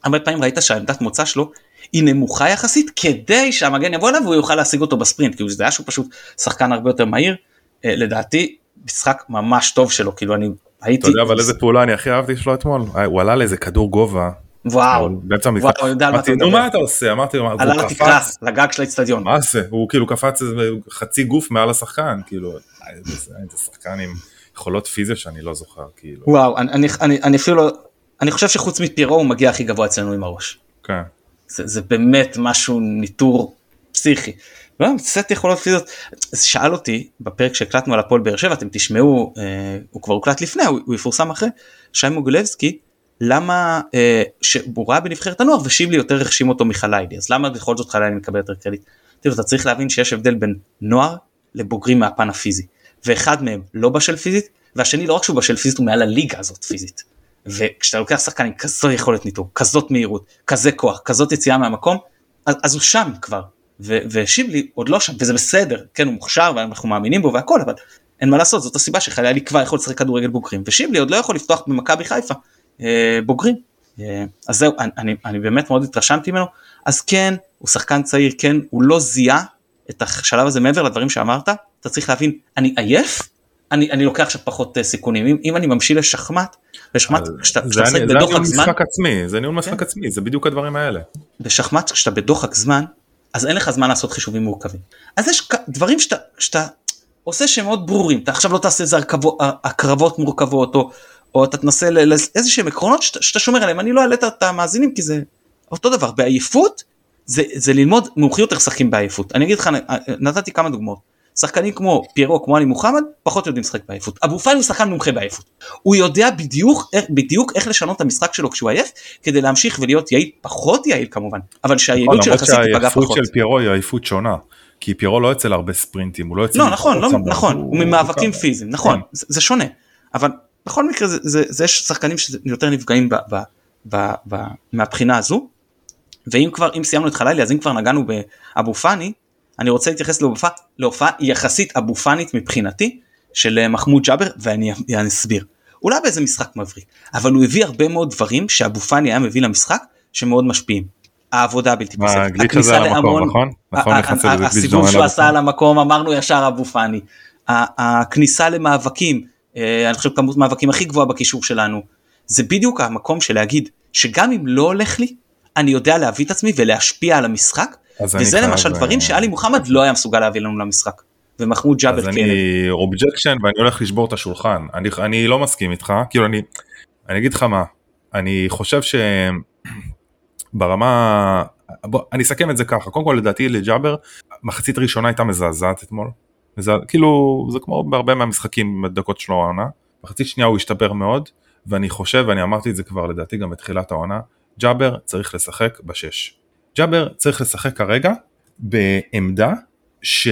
הרבה פעמים ראית שהעמדת מוצא שלו היא נמוכה יחסית כדי שהמגן יבוא אליו והוא יוכל להשיג אותו בספרינט כאילו זה היה שהוא פשוט שחקן הרבה יותר מהיר אה, לדעתי משחק ממש טוב שלו כאילו אני הייתי. אתה יודע אבל איזה פעולה אני הכי אהבתי שלו אתמול אה, הוא עלה לאיזה כדור גובה. וואו, באמצע המשחק, אמרתי נו מה אתה עושה, אמרתי לו, עלה לתקרה, לגג של האצטדיון, מה זה, הוא כאילו קפץ חצי גוף מעל השחקן, כאילו, איזה שחקן עם יכולות פיזיות שאני לא זוכר, כאילו, וואו, אני אפילו לא, אני חושב שחוץ מפירו הוא מגיע הכי גבוה אצלנו עם הראש, כן, זה, באמת משהו ניטור פסיכי. סט יכולות פיזיות, שאל אותי בפרק שהקלטנו על הפועל באר שבע, אתם תשמעו, אה, הוא כבר הוקלט לפני, הוא, הוא יפורסם אחרי, שי מוגלבסקי, למה, אה, שהוא ראה בנבחרת הנוער ושיבלי יותר החשים אותו מחליילי, אז למה בכל זאת חליילי מקבל יותר קרדיט? תראו, אתה צריך להבין שיש הבדל בין נוער לבוגרים מהפן הפיזי, ואחד מהם לא בשל פיזית, והשני לא רק שהוא בשל פיזית, הוא מעל הליגה הזאת פיזית. וכשאתה לוקח שחקן עם כזו יכולת ניטור, כזאת מהירות, כזה כוח, כזאת יציאה מהמקום, אז, אז הוא שם כבר. ושיבלי עוד לא שם, וזה בסדר, כן הוא מוכשר ואנחנו מאמינים בו והכל, אבל אין מה לעשות, זאת הסיבה שחיילי כבר יכול לשחק כדורגל בוגרים, ושיבלי עוד לא יכול לפתוח במכבי חיפה בוגרים. אה, אז זהו, אני, אני, באמת מאוד התרשמתי ממנו, אז כן, הוא שחקן צעיר, כן, הוא לא זיהה את השלב הזה מעבר לדברים שאמרת, אתה צריך להבין, אני עייף, אני, אני לוקח עכשיו פחות uh, סיכונים אם, אם אני ממשיל לשחמט, בשחמט כשאתה משחק בדוחק זמן, זה ניהול משחק עצמי, זה ניהול משחק כן. עצמי, זה בדיוק הדברים האלה. בשחמט כשאתה בדוחק זמן, אז אין לך זמן לעשות חישובים מורכבים. אז יש דברים שאתה, שאתה עושה שהם מאוד ברורים, אתה עכשיו לא תעשה איזה הקרבות מורכבות, או, או אתה תנסה לאיזה שהם עקרונות שאתה, שאתה שומר עליהם, אני לא אעלה את המאזינים כי זה אותו דבר, בעייפות זה, זה ללמוד מומחיות איך לשחקים בעייפות. אני אגיד לך, נתתי כמה דוגמאות. שחקנים כמו פיירו כמו עלי מוחמד פחות יודעים לשחק בעייפות. אבו פאני הוא שחקן מומחה בעייפות. הוא יודע בדיוק, בדיוק איך לשנות את המשחק שלו כשהוא עייף כדי להמשיך ולהיות יעיל פחות יעיל כמובן אבל שהיעילות של יחסית תיפגע פחות. שהעייפות של פיירו היא עייפות שונה. כי פיירו לא יוצא להרבה ספרינטים הוא לא יוצא לא נכון לא, נכון הוא ממאבקים פיזיים נכון כן. זה שונה אבל בכל מקרה זה יש שחקנים שיותר נפגעים מהבחינה הזו ואם כבר אם סיימנו את חלילי אז אם כבר נגענו באבו פאני אני רוצה להתייחס להופעה, להופעה יחסית אבו פאנית מבחינתי של אה, מחמוד ג'אבר ואני אני אסביר. אולי באיזה משחק מבריק, אבל הוא הביא הרבה מאוד דברים שאבו פאני היה מביא למשחק שמאוד משפיעים. העבודה הבלתי פוסקת, הגליץ' הזה על המקום, נכון? נכון, ה- נכנסתי ה- לזה גליץ' הסיבוב שהוא עשה על המקום אמרנו ישר אבו פאני. הכניסה למאבקים, אני חושב כמות מאבקים הכי גבוהה בקישור שלנו, זה בדיוק המקום של להגיד שגם אם לא הולך לי, אני יודע להביא את עצמי ולהשפיע על המשחק, וזה למשל דברים אה, שאלי מוחמד לא היה מסוגל להביא לנו למשחק. ומחמוד ג'אבר אז כן. אני objection ואני הולך לשבור את השולחן אני אני לא מסכים איתך כאילו אני אני אגיד לך מה אני חושב שברמה בוא אני אסכם את זה ככה קודם כל לדעתי לג'אבר מחצית ראשונה הייתה מזעזעת אתמול. מזע... כאילו זה כמו בהרבה מהמשחקים בדקות שלו העונה מחצית שנייה הוא השתפר מאוד ואני חושב ואני אמרתי את זה כבר לדעתי גם בתחילת העונה ג'אבר צריך לשחק בשש. ג'אבר צריך לשחק כרגע בעמדה ש...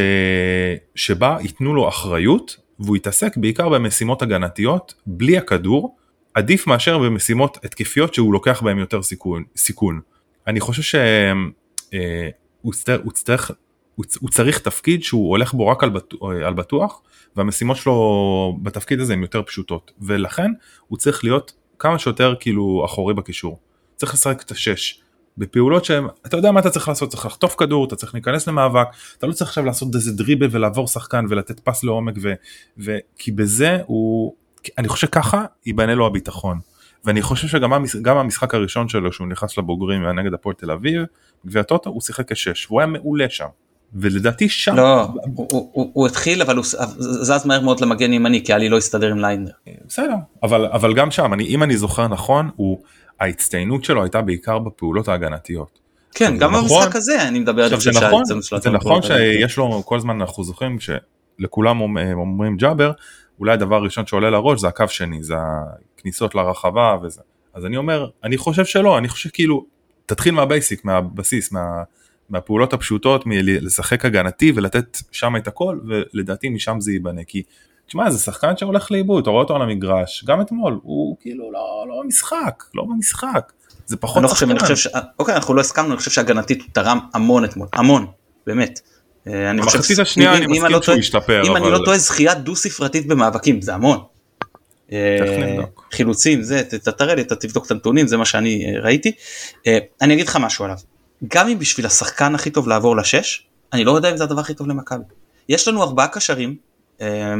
שבה ייתנו לו אחריות והוא יתעסק בעיקר במשימות הגנתיות בלי הכדור עדיף מאשר במשימות התקפיות שהוא לוקח בהן יותר סיכון. סיכון. אני חושב שהוא יצטרך, הוא, הוא, צריך תפקיד שהוא הולך בו רק על, בטוח, על בטוח והמשימות שלו בתפקיד הזה הן יותר פשוטות ולכן הוא צריך להיות כמה שיותר כאילו אחורי בקישור. צריך לשחק את השש. בפעולות שהן, אתה יודע מה אתה צריך לעשות, צריך לחטוף כדור, אתה צריך להיכנס למאבק, אתה לא צריך עכשיו לעשות איזה דריבל ולעבור שחקן ולתת פס לעומק, ו, ו, כי בזה הוא, אני חושב ככה ייבנה לו הביטחון. ואני חושב שגם המש- המשחק הראשון שלו שהוא נכנס לבוגרים נגד הפועל תל אביב, גביע טוטו הוא שיחק כשש, והוא היה מעולה שם. ולדעתי שם, לא, הוא- הוא- הוא התחיל אבל הוא זז מהר מאוד למגן ימני כי אלי לא הסתדר עם ליינר. בסדר, אבל, אבל גם שם, אני, אם אני זוכר נכון, הוא, ההצטיינות שלו הייתה בעיקר בפעולות ההגנתיות. כן, גם נכון. במשחק הזה אני מדבר על זה נכון, זה נכון. שיש לו כל הזמן אנחנו זוכרים שלכולם אומ- אומרים ג'אבר אולי הדבר הראשון שעולה לראש זה הקו שני זה הכניסות לרחבה וזה אז אני אומר אני חושב שלא אני חושב כאילו תתחיל מהבייסיק מהבסיס מה, מהפעולות הפשוטות מלשחק הגנתי ולתת שם את הכל ולדעתי משם זה ייבנה כי תשמע זה שחקן שהולך לאיבוד אתה רואה אותו על המגרש גם אתמול הוא כאילו לא לא במשחק לא במשחק זה פחות אני לא חושב, אני שחקן. חושב ש... אוקיי, אנחנו לא הסכמנו, אני חושב שהגנתית הוא תרם המון אתמול, המון, באמת. אה, אני חושב... במחצית השנייה אם- אני מסכים לא שהוא השתפר, אם אני לא טועה, זכייה דו ספרתית במאבקים, זה המון. אה. חילוצים, זה, תראה לי, אתה תבדוק את הנתונים, זה מה שאני אה, ראיתי. אני אגיד לך משהו עליו. גם אם בשביל השחקן הכי טוב לעבור לשש, אני לא יודע אם זה הדבר הכי טוב למכבי. יש לנו ארבעה קשרים, אה,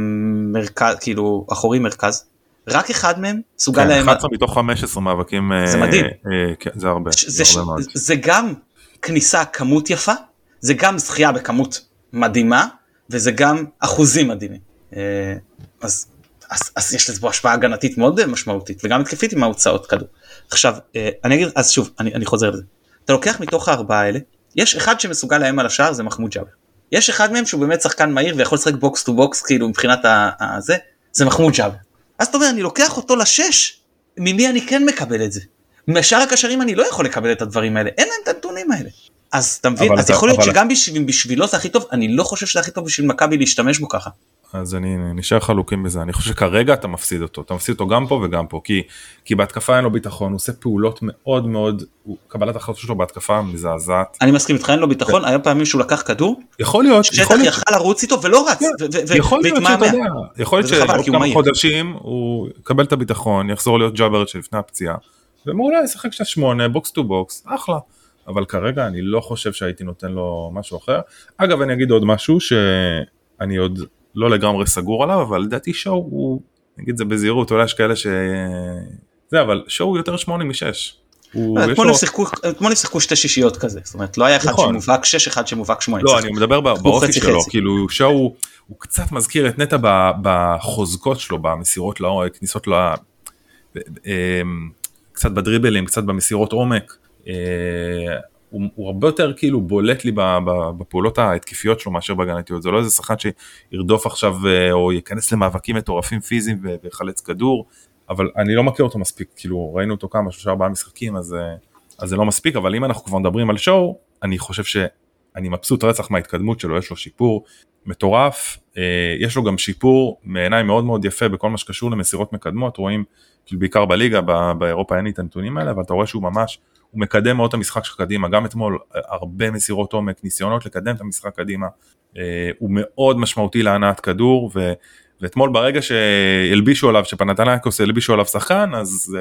מרכז, כאילו, אחורי מרכז, רק אחד מהם סוגל כן, להם... 11 מתוך 15 מאבקים זה אה, מדהים. אה, כן, זה הרבה, זה זה, הרבה מאוד. זה גם כניסה כמות יפה, זה גם זכייה בכמות מדהימה, וזה גם אחוזים מדהימים. אה, אז, אז, אז יש לזה בו השפעה הגנתית מאוד אה, משמעותית, וגם התקפית עם הוצאות כדור. עכשיו, אה, אני אגיד, אז שוב, אני, אני חוזר לזה. אתה לוקח מתוך הארבעה האלה, יש אחד שמסוגל לאיים על השער, זה מחמוד ג'אבר. יש אחד מהם שהוא באמת שחקן מהיר ויכול לשחק בוקס טו בוקס, כאילו מבחינת הזה, זה מחמוד ג'אבר. אז אתה אומר, אני לוקח אותו לשש, ממי אני כן מקבל את זה? משאר הקשרים אני לא יכול לקבל את הדברים האלה, אין להם את הנתונים האלה. אז אתה מבין, אז אתה- יכול להיות אבל- שגם בשביל, בשבילו זה הכי טוב, אני לא חושב שזה הכי טוב בשביל מכבי להשתמש בו ככה. אז אני נשאר חלוקים בזה, אני חושב שכרגע אתה מפסיד אותו, אתה מפסיד אותו גם פה וגם פה, כי, כי בהתקפה אין לו ביטחון, הוא עושה פעולות מאוד מאוד, הוא- קבלת ההחלטות שלו בהתקפה מזעזעת. אני מסכים איתך, אין לו ביטחון, היה פעמים שהוא לקח כדור, יכול להיות, שטח יכול להיות, יכל לרוץ איתו ולא רץ, כן, ו- ו- יכול להיות שאתה והתמהמה. יודע, יכול להיות שעוד כמה. חודשים הוא יקבל את הביטחון, יחזור להיות ג'אבר שלפני הפציעה, ומעולה ישחק קצת שמונה, בוקס טו בוקס, אחלה. אבל כרגע אני לא חושב שהייתי נותן לו משהו אחר. אגב אני אגיד עוד משהו שאני עוד לא לגמרי סגור עליו, אבל לדעתי שואו הוא, נגיד את זה בזהירות, אולי יש כאלה ש... זה, אבל שואו הוא יותר שמונה משש. יש אתמול. הם שיחקו- שתי שישיות כזה, זאת אומרת לא היה אחד נכון. שמובהק 6, אחד שמובהק 8. לא, אני מדבר באופי שלו. כאילו שואו הוא- קצת מזכיר את נטע בחוזקות שלו, במסירות לעומק, כניסות ל... אמ, קצת בדריבלים, קצת במסירות עומק. הוא, הוא הרבה יותר כאילו בולט לי בפעולות ההתקפיות שלו מאשר בהגנתיות, זה לא איזה שחקן שירדוף עכשיו אה, או ייכנס למאבקים מטורפים פיזיים ויחלץ כדור, אבל אני לא מכיר אותו מספיק, כאילו ראינו אותו כמה, שלושה ארבעה משחקים, אז, אה, אז זה לא מספיק, אבל אם אנחנו כבר מדברים על שואו, אני חושב שאני מבסוט רצח מההתקדמות שלו, יש לו שיפור מטורף, אה, יש לו גם שיפור בעיניי מאוד מאוד יפה בכל מה שקשור למסירות מקדמות, רואים כאילו בעיקר בליגה, באירופה אין לי את הנתונים האלה, אבל אתה רואה שהוא ממש, הוא מקדם מאוד את המשחק שלך קדימה, גם אתמול הרבה מסירות עומק, ניסיונות לקדם את המשחק קדימה, הוא מאוד משמעותי להנעת כדור, ו, ואתמול ברגע שהלבישו עליו, שפנתנקוס הלבישו עליו שחקן, אז,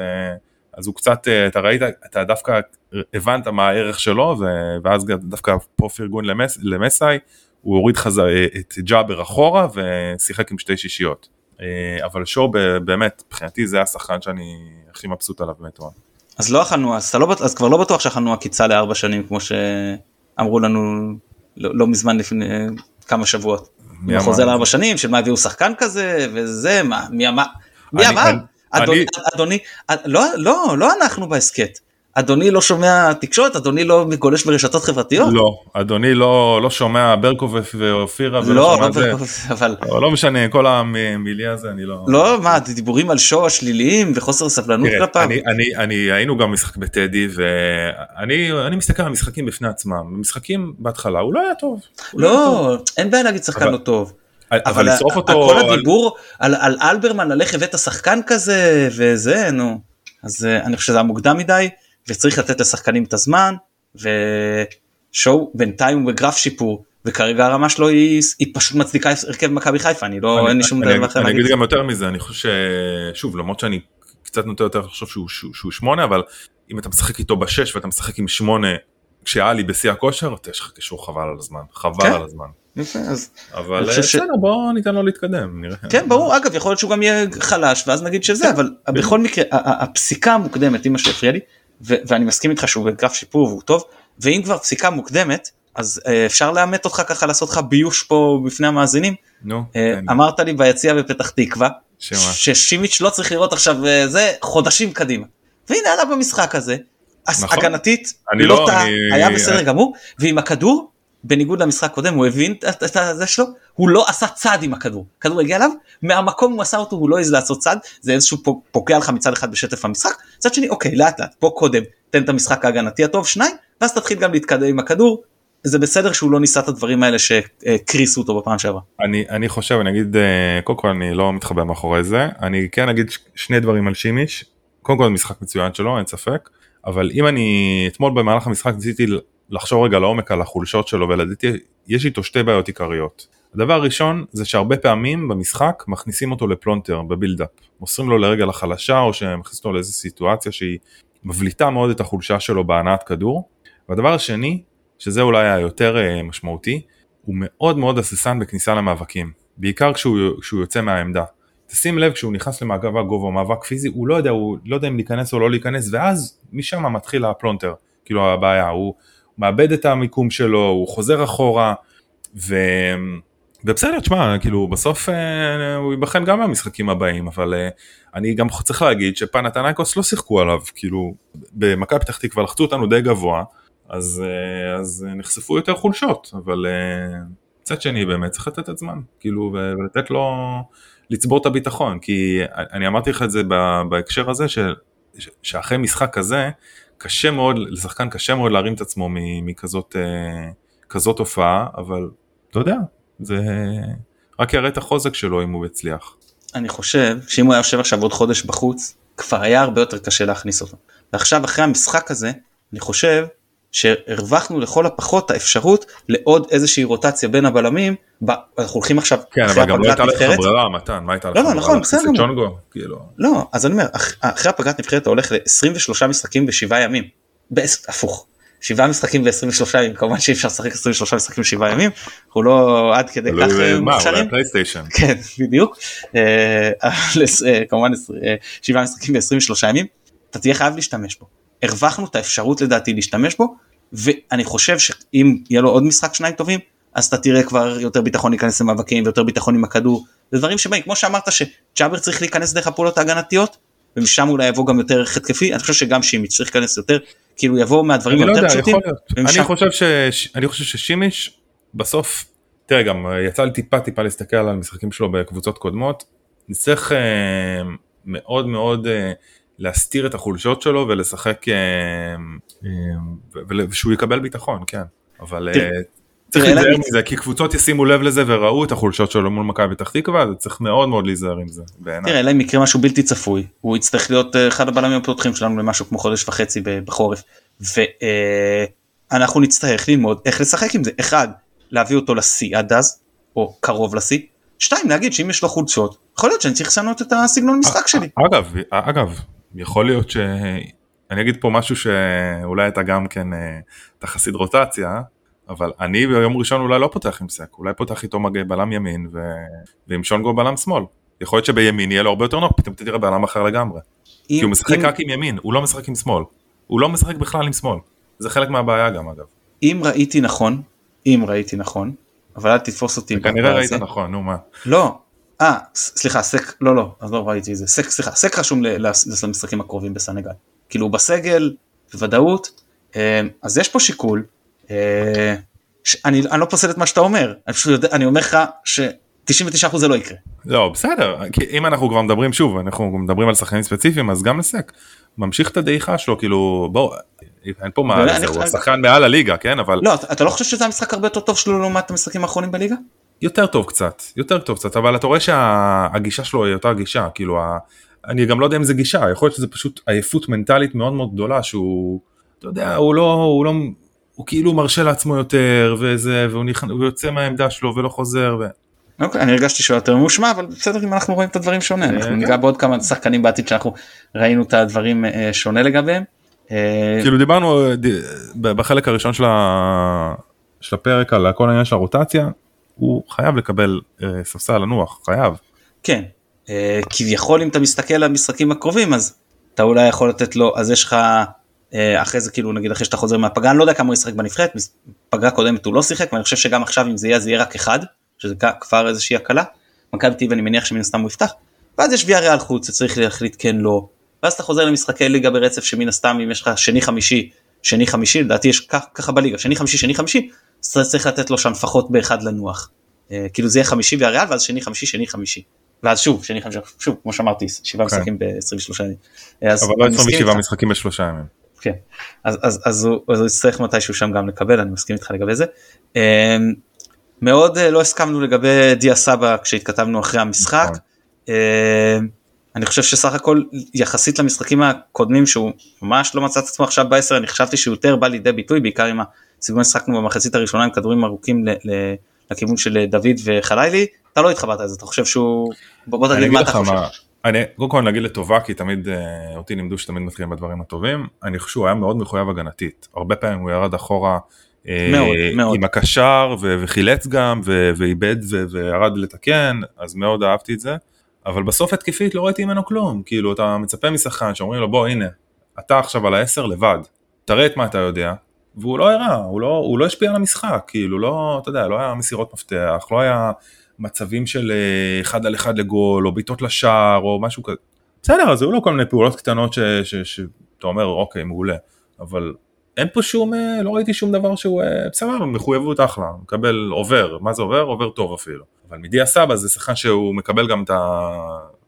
אז הוא קצת, אתה ראית, אתה דווקא הבנת מה הערך שלו, ואז דווקא פה פרגון למס, למסאי, הוא הוריד חזר, את ג'אבר אחורה ושיחק עם שתי שישיות. אבל שואו באמת, מבחינתי זה השחקן שאני הכי מבסוט עליו באמת. אז לא אכלנו, אז, לא, אז כבר לא בטוח שאכלנו עקיצה לארבע שנים כמו שאמרו לנו לא, לא מזמן לפני כמה שבועות. מי חוזר לארבע שנים של מה הביאו שחקן כזה וזה מה מי אמר? מי אמר אדוני, אדוני לא לא לא אנחנו בהסכת אדוני לא שומע תקשורת? אדוני לא גולש ברשתות חברתיות? לא אדוני לא לא שומע ברקובף ואופירה לא, לא, ברקובף, אבל לא, לא משנה כל המיליה הזה אני לא לא מה דיבורים על שואו השליליים וחוסר סבלנות כלפיו? אני, אני, אני היינו גם משחק בטדי ואני אני מסתכל על המשחקים בפני עצמם. משחקים בהתחלה הוא לא היה טוב. לא, לא אין בעיה להגיד שחקן לא טוב. אבל לשרוף אותו כל הדיבור על, על אלברמן על איך הבאת שחקן כזה וזה נו. אז אני חושב שזה היה מוקדם מדי. וצריך לתת לשחקנים את הזמן ושואו בינתיים הוא בגרף שיפור וכרגע הרמה שלו היא, היא פשוט מצדיקה הרכב מכבי חיפה אני לא אני, אין לי שום דבר אחר להגיד. אני אגיד גם יותר מזה אני חושב ששוב למרות שאני קצת נוטה יותר לחשוב שהוא, שהוא, שהוא שמונה אבל אם אתה משחק איתו בשש ואתה משחק עם שמונה כשעלי בשיא הכושר יש לך קישור חבל על הזמן חבל כן? על הזמן. יפה, אז אבל בסדר ש... בוא ניתן לו להתקדם נראה. כן ברור אגב יכול להיות שהוא גם יהיה חלש ואז נגיד שזה אבל בכל מקרה הפסיקה המוקדמת היא מה שהפריע לי ואני מסכים איתך שהוא בגרף שיפור והוא טוב ואם כבר פסיקה מוקדמת אז uh, אפשר לאמת אותך ככה לעשות לך ביוש פה בפני המאזינים. נו. Uh, אמרת לי ביציע בפתח תקווה ששימיץ' לא צריך לראות עכשיו uh, זה חודשים קדימה. והנה עלה במשחק הזה. נכון. הגנתית לא, לא טעה, היה בסדר גמור ועם הכדור בניגוד למשחק קודם הוא הבין את זה שלו הוא לא עשה צעד עם הכדור. כדור הגיע אליו מהמקום הוא עשה אותו הוא לא העז לעשות צעד זה איזשהו פוגע לך מצד אחד בשטף המשחק. מצד שני אוקיי לאט לאט פה קודם תן את המשחק ההגנתי הטוב שניים ואז תתחיל גם להתקדם עם הכדור. זה בסדר שהוא לא ניסה את הדברים האלה שקריסו אותו בפעם שעברה. אני אני חושב אני אגיד אה, קודם כל אני לא מתחבא מאחורי זה. אני כן אגיד שני דברים על שימיש. קודם כל משחק מצוין שלו אין ספק. אבל אם אני אתמול במהלך המשחק ניסיתי לחשוב רגע לעומק על החולשות שלו ולדעתי יש איתו שתי בעיות עיקריות. הדבר הראשון זה שהרבה פעמים במשחק מכניסים אותו לפלונטר בבילדאפ, מוסרים לו לרגל החלשה או שמכניסים אותו לאיזו סיטואציה שהיא מבליטה מאוד את החולשה שלו בהנעת כדור. והדבר השני, שזה אולי היותר אה, משמעותי, הוא מאוד מאוד הססן בכניסה למאבקים, בעיקר כשהוא, כשהוא יוצא מהעמדה. תשים לב כשהוא נכנס למאבק גובה או מאבק פיזי הוא לא יודע, הוא לא יודע אם להיכנס או לא להיכנס ואז משם מתחיל הפלונטר, כאילו הבעיה, הוא מאבד את המיקום שלו, הוא חוזר אחורה, ו... ובסדר, תשמע, כאילו בסוף אה, הוא ייבחן גם במשחקים הבאים, אבל אה, אני גם צריך להגיד שפנאתינייקוס לא שיחקו עליו, כאילו במכבי פתח תקווה לחצו אותנו די גבוה, אז, אה, אז נחשפו יותר חולשות, אבל אה, מצד שני באמת צריך לתת את זמן, כאילו ולתת לו לצבור את הביטחון, כי אני אמרתי לך את זה בהקשר הזה, ש, שאחרי משחק כזה, קשה מאוד, לשחקן קשה מאוד להרים את עצמו מכזאת אה, כזאת הופעה, אבל אתה יודע, זה רק יראה את החוזק שלו אם הוא יצליח. אני חושב שאם הוא היה יושב עכשיו עוד חודש בחוץ, כבר היה הרבה יותר קשה להכניס אותו. ועכשיו אחרי המשחק הזה, אני חושב שהרווחנו לכל הפחות האפשרות לעוד איזושהי רוטציה בין הבלמים, אנחנו הולכים עכשיו כן, אבל גם לא הייתה לך ברירה מתן, מה הייתה לך לא, לא, נכון, בסדר גמור. כאילו. לא, אז אני אומר, אחרי הפגרת נבחרת אתה הולך ל-23 משחקים בשבעה ימים, הפוך, שבעה משחקים ב-23 ימים, כמובן שאי אפשר לשחק 23 משחקים בשבעה ימים, אנחנו לא עד כדי כך מוכשרים. כן, בדיוק. אה, אה, כמובן אה, שבעה משחקים ב-23 ימים, אתה תהיה חייב להשתמש בו. הרווחנו את האפשרות לדעתי להשתמש בו, ואני חושב שאם יהיה לו עוד משחק שניים טובים, אז אתה תראה כבר יותר ביטחון להיכנס למאבקים ויותר ביטחון עם הכדור, זה דברים שבאים, כמו שאמרת שג'אבר צריך להיכנס דרך הפעולות ההגנתיות, ומשם אולי יבוא גם יותר ערך התקפי, אני חושב שגם שימיץ' צריך להיכנס יותר, כאילו יבוא מהדברים היותר לא פשוטים. ומשם... אני חושב, ש... אני חושב ששימיץ' בסוף, תראה גם יצא לי טיפה טיפה להסתכל על המשחקים שלו בקבוצות קודמות, נצטרך אה, מאוד מאוד אה, להסתיר את החולשות שלו ולשחק אה, אה, ושהוא יקבל ביטחון כן אבל אה, צריך להיזהר מזה כי קבוצות ישימו לב לזה וראו את החולשות שלו מול מכבי פתח תקווה אז צריך מאוד מאוד להיזהר עם זה. תראה אלא אם יקרה משהו בלתי צפוי הוא יצטרך להיות אחד הבלמים הפותחים שלנו למשהו כמו חודש וחצי בחורף ואנחנו נצטרך ללמוד איך לשחק עם זה. אחד, להביא אותו לשיא עד אז, או קרוב לשיא. שתיים, להגיד שאם יש לו חולשות, יכול להיות שאני צריך לשנות את הסגנון משחק שלי. אגב, אגב, יכול להיות ש... אני אגיד פה משהו שאולי אתה גם כן תחסיד רוטציה, אבל אני ביום ראשון אולי לא פותח עם סק, אולי פותח איתו מגע בלם ימין ו... ועם שונגו בלם שמאל. יכול להיות שבימין יהיה לו הרבה יותר נוח, פתאום תראה בלם אחר לגמרי. אם, כי הוא משחק אם... רק עם ימין, הוא לא משחק עם שמאל. הוא לא משחק בכלל עם שמאל. זה חלק מהבעיה גם אגב. אם ראיתי נכון, אם ראיתי נכון, אבל אל תתפוס אותי. כנראה ראית. נכון, נו מה. לא, אה, סליחה, סק, לא, לא, אז לא ראיתי את זה. סק, סליחה, סק רשום למשחקים הקרובים בסנגל. כאילו בסגל, בוודאות, אה, אז יש פה שיקול. אה, אני, אני לא פוסל את מה שאתה אומר, אני פשוט יודע, אני אומר לך ש... 99% זה לא יקרה. לא בסדר כי אם אנחנו כבר מדברים שוב אנחנו מדברים על שחקנים ספציפיים אז גם לסק ממשיך את הדעיכה שלו כאילו בוא אין פה מה זה, הוא שחקן מעל הליגה כן אבל לא אתה לא חושב שזה המשחק הרבה יותר טוב שלו לעומת המשחקים האחרונים בליגה? יותר טוב קצת יותר טוב קצת אבל אתה רואה שהגישה שלו היא אותה גישה כאילו אני גם לא יודע אם זה גישה יכול להיות שזה פשוט עייפות מנטלית מאוד מאוד גדולה שהוא אתה יודע הוא לא הוא לא הוא כאילו מרשה לעצמו יותר וזה והוא, נכ... יוצא מהעמדה שלו ולא חוזר. ו... אוקיי, אני הרגשתי שהוא יותר ממושמע אבל בסדר אם אנחנו רואים את הדברים שונה אנחנו כן. ניגע בעוד כמה שחקנים בעתיד שאנחנו ראינו את הדברים אה, שונה לגביהם. אה, כאילו דיברנו אה, בחלק הראשון ה... של הפרק על כל העניין של הרוטציה הוא חייב לקבל ספסל לנוח חייב. כן כביכול אם אתה מסתכל על המשחקים הקרובים אז אתה אולי יכול לתת לו אז יש לך אחרי זה כאילו נגיד אחרי שאתה חוזר מהפגרה אני לא יודע כמה הוא ישחק בנבחרת פגרה קודמת הוא לא שיחק ואני חושב שגם עכשיו אם זה יהיה זה יהיה רק אחד. שזה כבר איזושהי הקלה. מכבי טיב אני מניח שמן הסתם הוא יפתח. ואז יש ויה ריאל חוץ שצריך להחליט כן לא. ואז אתה חוזר למשחקי ליגה ברצף שמן הסתם אם יש לך שני חמישי שני חמישי לדעתי יש ככה בליגה שני חמישי שני חמישי אז צריך לתת לו שם לפחות באחד לנוח. אה, כאילו זה יהיה חמישי ויה ריאל ואז שני חמישי שני חמישי. ואז שוב שני חמישי שוב כמו שאמרתי שבעה כן. משחקים ב-23 ימים. אבל לא 27 משחקים בשלושה ימים. כן אז, אז, אז, הוא, אז הוא יצטרך מתישהו שם גם לקבל אני מסכים איתך לגבי זה. אה, מאוד אה, לא הסכמנו לגבי דיה סבא כשהתכתבנו אחרי המשחק. נכון. אה, אני חושב שסך הכל יחסית למשחקים הקודמים שהוא ממש לא מצא את עצמו עכשיו בעשר אני חשבתי שהוא יותר בא לידי ביטוי בעיקר עם הסגנון ששחקנו במחצית הראשונה עם כדורים ארוכים לכיוון של דוד וחלילי אתה לא התחברת לזה אתה חושב שהוא בוא תגיד מה אתה חושב. אני קודם כל נגיד לטובה כי תמיד אה, אותי לימדו שתמיד מתחילים בדברים הטובים. אני חושב שהוא היה מאוד מחויב הגנתית. הרבה פעמים הוא ירד אחורה מאוד, אה, מאוד. עם הקשר וחילץ גם ואיבד וירד לתקן אז מאוד אהבתי את זה. אבל בסוף התקפית לא ראיתי ממנו כלום. כאילו אתה מצפה משחקן שאומרים לו בוא הנה אתה עכשיו על העשר לבד. תראה את מה אתה יודע והוא לא הראה הוא לא, הוא לא השפיע על המשחק כאילו לא אתה יודע לא היה מסירות מפתח לא היה מצבים של אה, אחד על אחד לגול או בעיטות לשער או משהו כזה בסדר אז היו לו כל מיני פעולות קטנות שאתה אומר אוקיי מעולה אבל אין פה שום, אה, לא ראיתי שום דבר שהוא אה, בסדר, מחויבות אחלה, מקבל עובר, מה זה עובר? עובר טוב אפילו. אבל מדיה סבא זה שחקן שהוא מקבל גם את ה...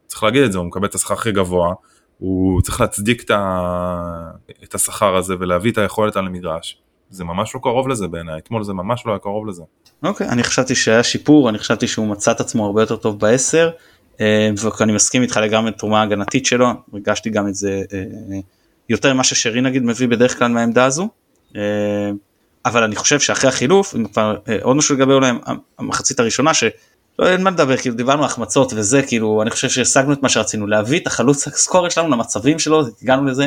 צריך להגיד את זה, הוא מקבל את השכר הכי גבוה, הוא צריך להצדיק את, ה... את השכר הזה ולהביא את היכולת על המגרש. זה ממש לא קרוב לזה בעיניי, אתמול זה ממש לא היה קרוב לזה. אוקיי, okay, אני חשבתי שהיה שיפור, אני חשבתי שהוא מצא את עצמו הרבה יותר טוב בעשר, אה, ואני מסכים איתך לגמרי תרומה הגנתית שלו, הרגשתי גם את זה יותר ממה ששרי נגיד מביא בדרך כלל מהעמדה הזו. אה, אבל אני חושב שאחרי החילוף, אה, עוד משהו לגבי אולי המחצית הראשונה, שלא אין מה לדבר, כאילו דיברנו החמצות וזה, כאילו אני חושב שהשגנו את מה שרצינו, להביא את החלוץ הסקורר שלנו למצבים שלו, הגענו לזה,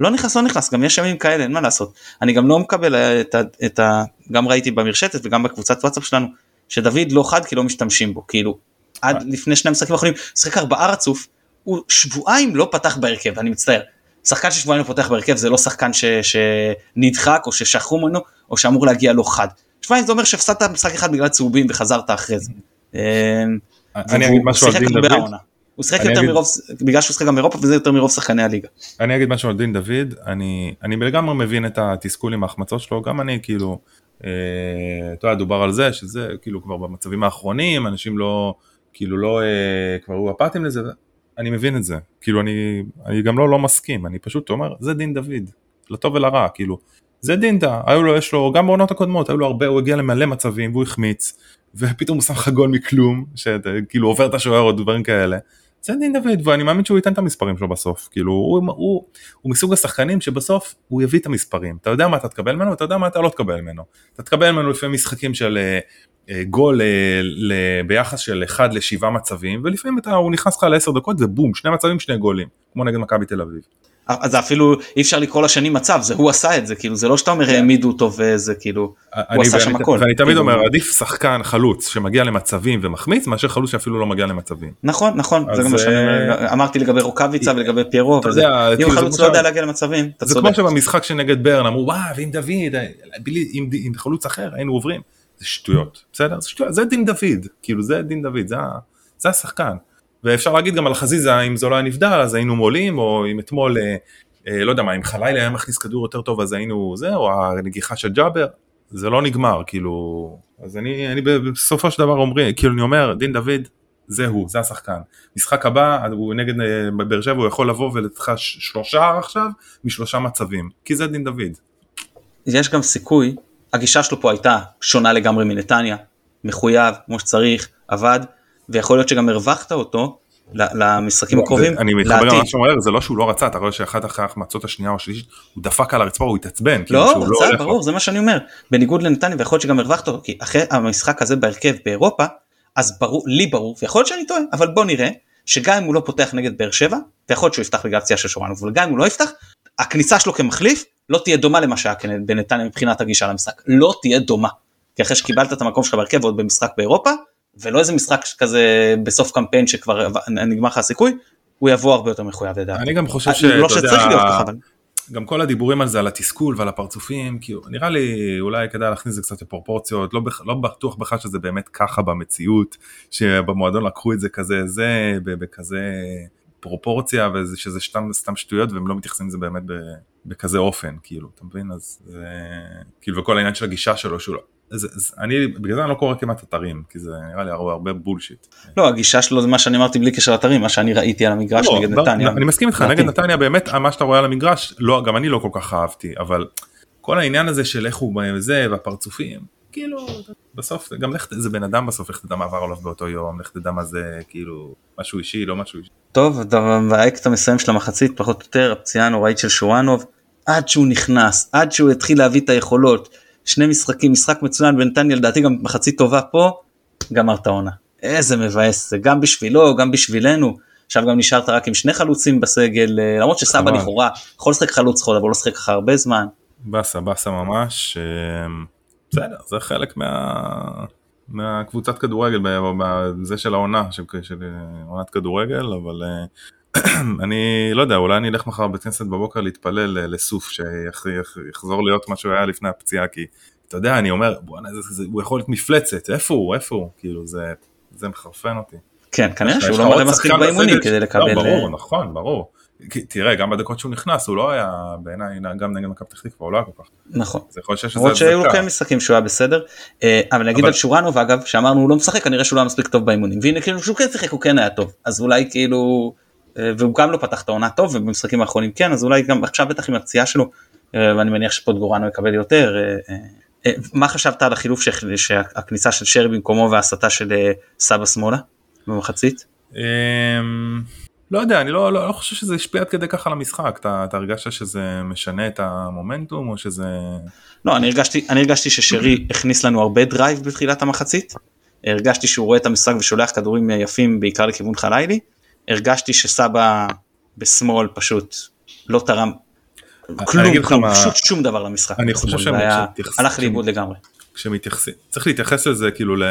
לא נכנס לא נכנס, גם יש ימים כאלה, אין מה לעשות. אני גם לא מקבל אה, את ה... את ה גם ראיתי במרשתת וגם בקבוצת וואטסאפ שלנו, שדוד לא חד כי לא משתמשים בו, כאילו עד לפני שני המשחקים האחרונים, שיחק ארבעה רצוף, הוא שבועיים לא פתח בהרכב, אני מצטער. שחקן ששבועיים לא פותח בהרכב זה לא שחקן ש, שנדחק או ששכחו ממנו או שאמור להגיע לא חד. שבועיים זה אומר שהפסדת משחק אחד בגלל צהובים וחזרת אחרי זה. אמ, אני אגיד משהו על דין דוד. הוא שיחק יותר מרוב, בגלל שהוא שיחק גם באירופה וזה יותר מרוב שחקני הליגה. אני אגיד משהו על דין דוד, אני, אני לגמרי מבין את התסכול עם ההחמצות שלו, גם אני כאילו, אה, אתה יודע, דובר על זה, שזה כאילו כבר במצבים האחרונים, אנשים לא, כאילו לא, אה, כבר היו אפאתיים לזה, אני מבין את זה, כאילו אני, אני גם לא לא מסכים, אני פשוט אומר, זה דין דוד, לטוב ולרע, כאילו, זה דינדה, היו לו, יש לו, גם בעונות הקודמות, היו לו הרבה, הוא הגיע למלא מצבים והוא החמיץ, ופתאום הוא שם לך גול מכלום, שכאילו עובר את השוער או דברים כאלה, זה דין דוד ואני מאמין שהוא ייתן את המספרים שלו בסוף. כאילו הוא, הוא, הוא, הוא מסוג השחקנים שבסוף הוא יביא את המספרים. אתה יודע מה אתה תקבל ממנו אתה יודע מה אתה לא תקבל ממנו. אתה תקבל ממנו לפעמים משחקים של אה, אה, גול אה, ל, ביחס של 1 ל-7 מצבים ולפעמים אתה, הוא נכנס לך ל-10 דקות ובום שני מצבים שני גולים. כמו נגד מכבי תל אביב. אז אפילו אי אפשר לקרוא לשני מצב זה הוא עשה את זה כאילו זה לא שאתה אומר כן. העמידו אותו וזה כאילו הוא עשה שם הכל. ואני תמיד כאילו, אומר עדיף שחקן חלוץ שמגיע למצבים ומחמיץ מאשר חלוץ שאפילו לא מגיע למצבים. נכון נכון זה גם מה שאני אה, לגבי רוקאביצה ולגבי פיירו אם כאילו, זה חלוץ לא יודע להגיע למצבים אתה זה צודק. כמו שבמשחק שנגד ברן אמרו וואו ועם דוד בלי- עם עם חלוץ אחר היינו עוברים. זה שטויות בסדר זה זה דין דוד כאילו זה דין דוד זה זה השחקן. ואפשר להגיד גם על חזיזה אם זה לא היה נבדל אז היינו מולים או אם אתמול אה, אה, לא יודע מה אם חלילה היה מכניס כדור יותר טוב אז היינו זה או הנגיחה של ג'אבר זה לא נגמר כאילו אז אני אני בסופו של דבר אומרים כאילו אני אומר דין דוד זה הוא זה השחקן. משחק הבא הוא נגד אה, באר שבע הוא יכול לבוא ולתת שלושה עכשיו משלושה מצבים. כי זה דין דוד. יש גם סיכוי הגישה שלו פה הייתה שונה לגמרי מנתניה מחויב כמו שצריך עבד ויכול להיות שגם הרווחת אותו למשחקים הקרובים אני מתחבר. למה שאתה אומר זה לא שהוא לא רצה אתה רואה שאחת אחרי ההחמצות השנייה או השלישית הוא דפק על הרצפה הוא התעצבן. כאילו, לא, רצה, לו. ברור, זה מה שאני אומר. בניגוד לנתניה, ויכול להיות שגם הרווחת אותו, כי אחרי המשחק הזה בהרכב באירופה, אז ברור, לי ברור, ויכול להיות שאני טועה, אבל בוא נראה, שגם אם הוא לא פותח נגד באר שבע, ויכול להיות שהוא יפתח בגלל פציעה של שורנו, אבל גם אם הוא לא יפתח, הכניסה שלו כמחליף לא תהיה דומה למה שהיה בנתניה מבחינת הגישה למשחק. לא תהיה דומה. כי אחרי שקיבלת את המקום שלך בהרכב ועוד במשחק באירופה, ולא איזה משחק כזה בסוף קמפיין שכבר נגמר לך הסיכוי, הוא יבוא הרבה יותר מחויב לדעתי. אני גם חושב ש... לא שצריך להיות ככה, אבל... גם כל הדיבורים על זה על התסכול ועל הפרצופים כאילו נראה לי אולי כדאי להכניס את זה קצת לפרופורציות לא, בכ- לא בטוח בכלל שזה באמת ככה במציאות שבמועדון לקחו את זה כזה זה בכזה פרופורציה ושזה סתם סתם שטויות והם לא מתייחסים לזה באמת בכזה אופן כאילו אתה מבין אז זה כאילו וכל העניין של הגישה שלו שהוא לא. זה, זה, אני בגלל זה אני לא קורא כמעט אתרים כי זה נראה לי הרבה, הרבה בולשיט. לא, הגישה שלו זה מה שאני אמרתי בלי קשר לאתרים, מה שאני ראיתי על המגרש לא, נגד בר- נתניה. אני מסכים איתך. נגד נתניה באמת מה שאתה רואה על המגרש, לא, גם אני לא כל כך אהבתי, אבל כל העניין הזה של איך הוא זה והפרצופים, כאילו בסוף גם לך זה בן אדם בסוף לך תדע מה עבר עליו באותו יום, לך תדע מה זה כאילו משהו אישי לא משהו אישי. טוב, והאקט המסיים של המחצית, פחות או יותר, הפציעה הנוראית של שורנוב, עד שהוא נכנס, עד שהוא התחיל להביא את היכולות, שני משחקים, משחק מצוין בנתניה, לדעתי גם מחצית טובה פה, גמר את העונה. איזה מבאס זה, גם בשבילו, גם בשבילנו. עכשיו גם נשארת רק עם שני חלוצים בסגל, אה, למרות שסבא. לכאורה יכול לשחק חלוץ חוד, אבל הוא לא לשחק ככה הרבה זמן. באסה באסה ממש, אה, בסדר זה חלק מה... מהקבוצת כדורגל, זה של העונה, של, של אה, עונת כדורגל, אבל אני לא יודע, אולי אני אלך מחר בית כנסת בבוקר להתפלל אה, לסוף, שיחזור להיות מה שהוא היה לפני הפציעה, כי אתה יודע, אני אומר, בוא'נה, זה- זה- הוא יכול להיות מפלצת, איפה הוא, איפה הוא, כאילו זה, זה מחרפן אותי. כן, כנראה שהוא לא מראה מספיק באימונים כדי לקבל... לא, ברור, אה, נכון, ברור. תראה, גם בדקות שהוא נכנס, הוא לא היה, בעיניי, גם נגד מכבי פתח תקווה, הוא לא היה כל כך. נכון. אז יכול להיות שיש למרות לזה שהיו לו הצדקה. כן משחקים שהוא היה בסדר אה, אבל נגיד על שורנוב אגב שאמרנו הוא לא משחק כנראה שהוא לא היה מספיק טוב באימונים והנה כאילו שהוא כן שיחק הוא כן היה טוב אז אולי כאילו והוא גם לא פתח את העונה טוב ובמשחקים האחרונים כן אז אולי גם עכשיו בטח עם הפציעה שלו אה, ואני מניח שפוטגורנו יקבל יותר אה, אה, אה, מה חשבת על החילוף שהכ- שהכניסה של שרי במקומו וההסטה של אה, סבא שמאלה במחצית? אמ, לא יודע, אני לא, לא, לא חושב שזה השפיע עד כדי ככה על המשחק. אתה, אתה הרגשת שזה משנה את המומנטום או שזה... לא אני הרגשתי אני הרגשתי ששרי הכניס לנו הרבה דרייב בתחילת המחצית. הרגשתי שהוא רואה את המשחק ושולח כדורים יפים בעיקר לכיוון חלילי. הרגשתי שסבא בשמאל פשוט לא תרם כלום, כלום, מה- פשוט שום דבר למשחק. אני חושב שהם- הלך לאיבוד לגמרי. כשמתייחסים, צריך להתייחס לזה כאילו, ל,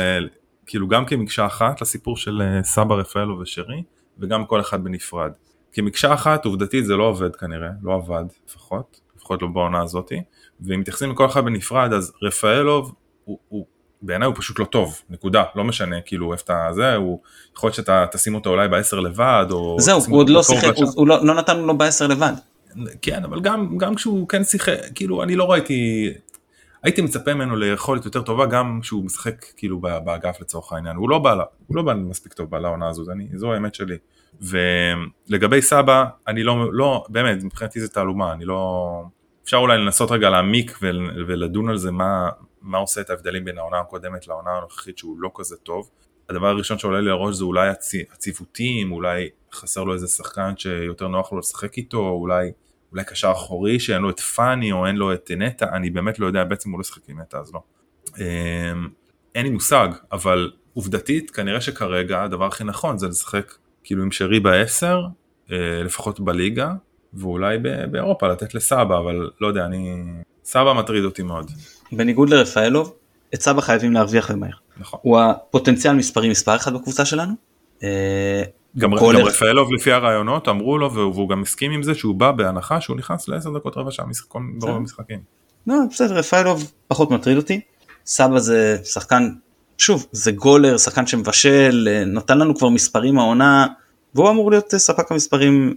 כאילו גם כמקשה אחת לסיפור של אה, סבא רפאלו ושרי וגם כל אחד בנפרד. כמקשה אחת עובדתית זה לא עובד כנראה, לא עבד לפחות, לפחות לא בעונה הזאתי, ואם מתייחסים לכל אחד בנפרד אז רפאלוב הוא, הוא בעיניי הוא פשוט לא טוב, נקודה, לא משנה כאילו איפה אתה זה, הוא יכול להיות שאתה תשים אותו אולי בעשר לבד או... זהו, הוא עוד לא שיחק. הוא- הוא לא לא נתנו לו בעשר לבד. כן אבל גם גם כשהוא כן שיחק כאילו אני לא ראיתי הייתי מצפה ממנו ליכולת יותר טובה גם כשהוא משחק כאילו באגף לצורך העניין הוא לא בא הוא לא בא מספיק טוב לעונה הזו אני זו האמת שלי ולגבי סבא אני לא לא באמת מבחינתי זה תעלומה אני לא אפשר אולי לנסות רגע להעמיק ול- ולדון על זה מה מה עושה את ההבדלים בין העונה הקודמת לעונה הנוכחית שהוא לא כזה טוב הדבר הראשון שעולה לי לראש זה אולי הצי- הציוותים אולי חסר לו איזה שחקן שיותר נוח לו לשחק איתו, אולי, אולי קשר אחורי שאין לו את פאני או אין לו את נטע, אני באמת לא יודע, בעצם הוא לא ישחק עם נטע אז לא. אמ, אין לי מושג, אבל עובדתית כנראה שכרגע הדבר הכי נכון זה לשחק כאילו עם שרי בעשר, אה, לפחות בליגה, ואולי באירופה לתת לסבא, אבל לא יודע, אני... סבא מטריד אותי מאוד. בניגוד לרפאלוב, את סבא חייבים להרוויח ומהר. נכון. הוא הפוטנציאל מספרי מספר אחד בקבוצה שלנו. אה, גם, גם רפאלוב לפי הרעיונות אמרו לו והוא גם הסכים עם זה שהוא בא בהנחה שהוא נכנס לעשר דקות רבע שעה ברוב המשחקים. לא בסדר רפאלוב פחות מטריד אותי. סבא זה שחקן שוב זה גולר שחקן שמבשל אה, נתן לנו כבר מספרים העונה והוא אמור להיות אה, ספק המספרים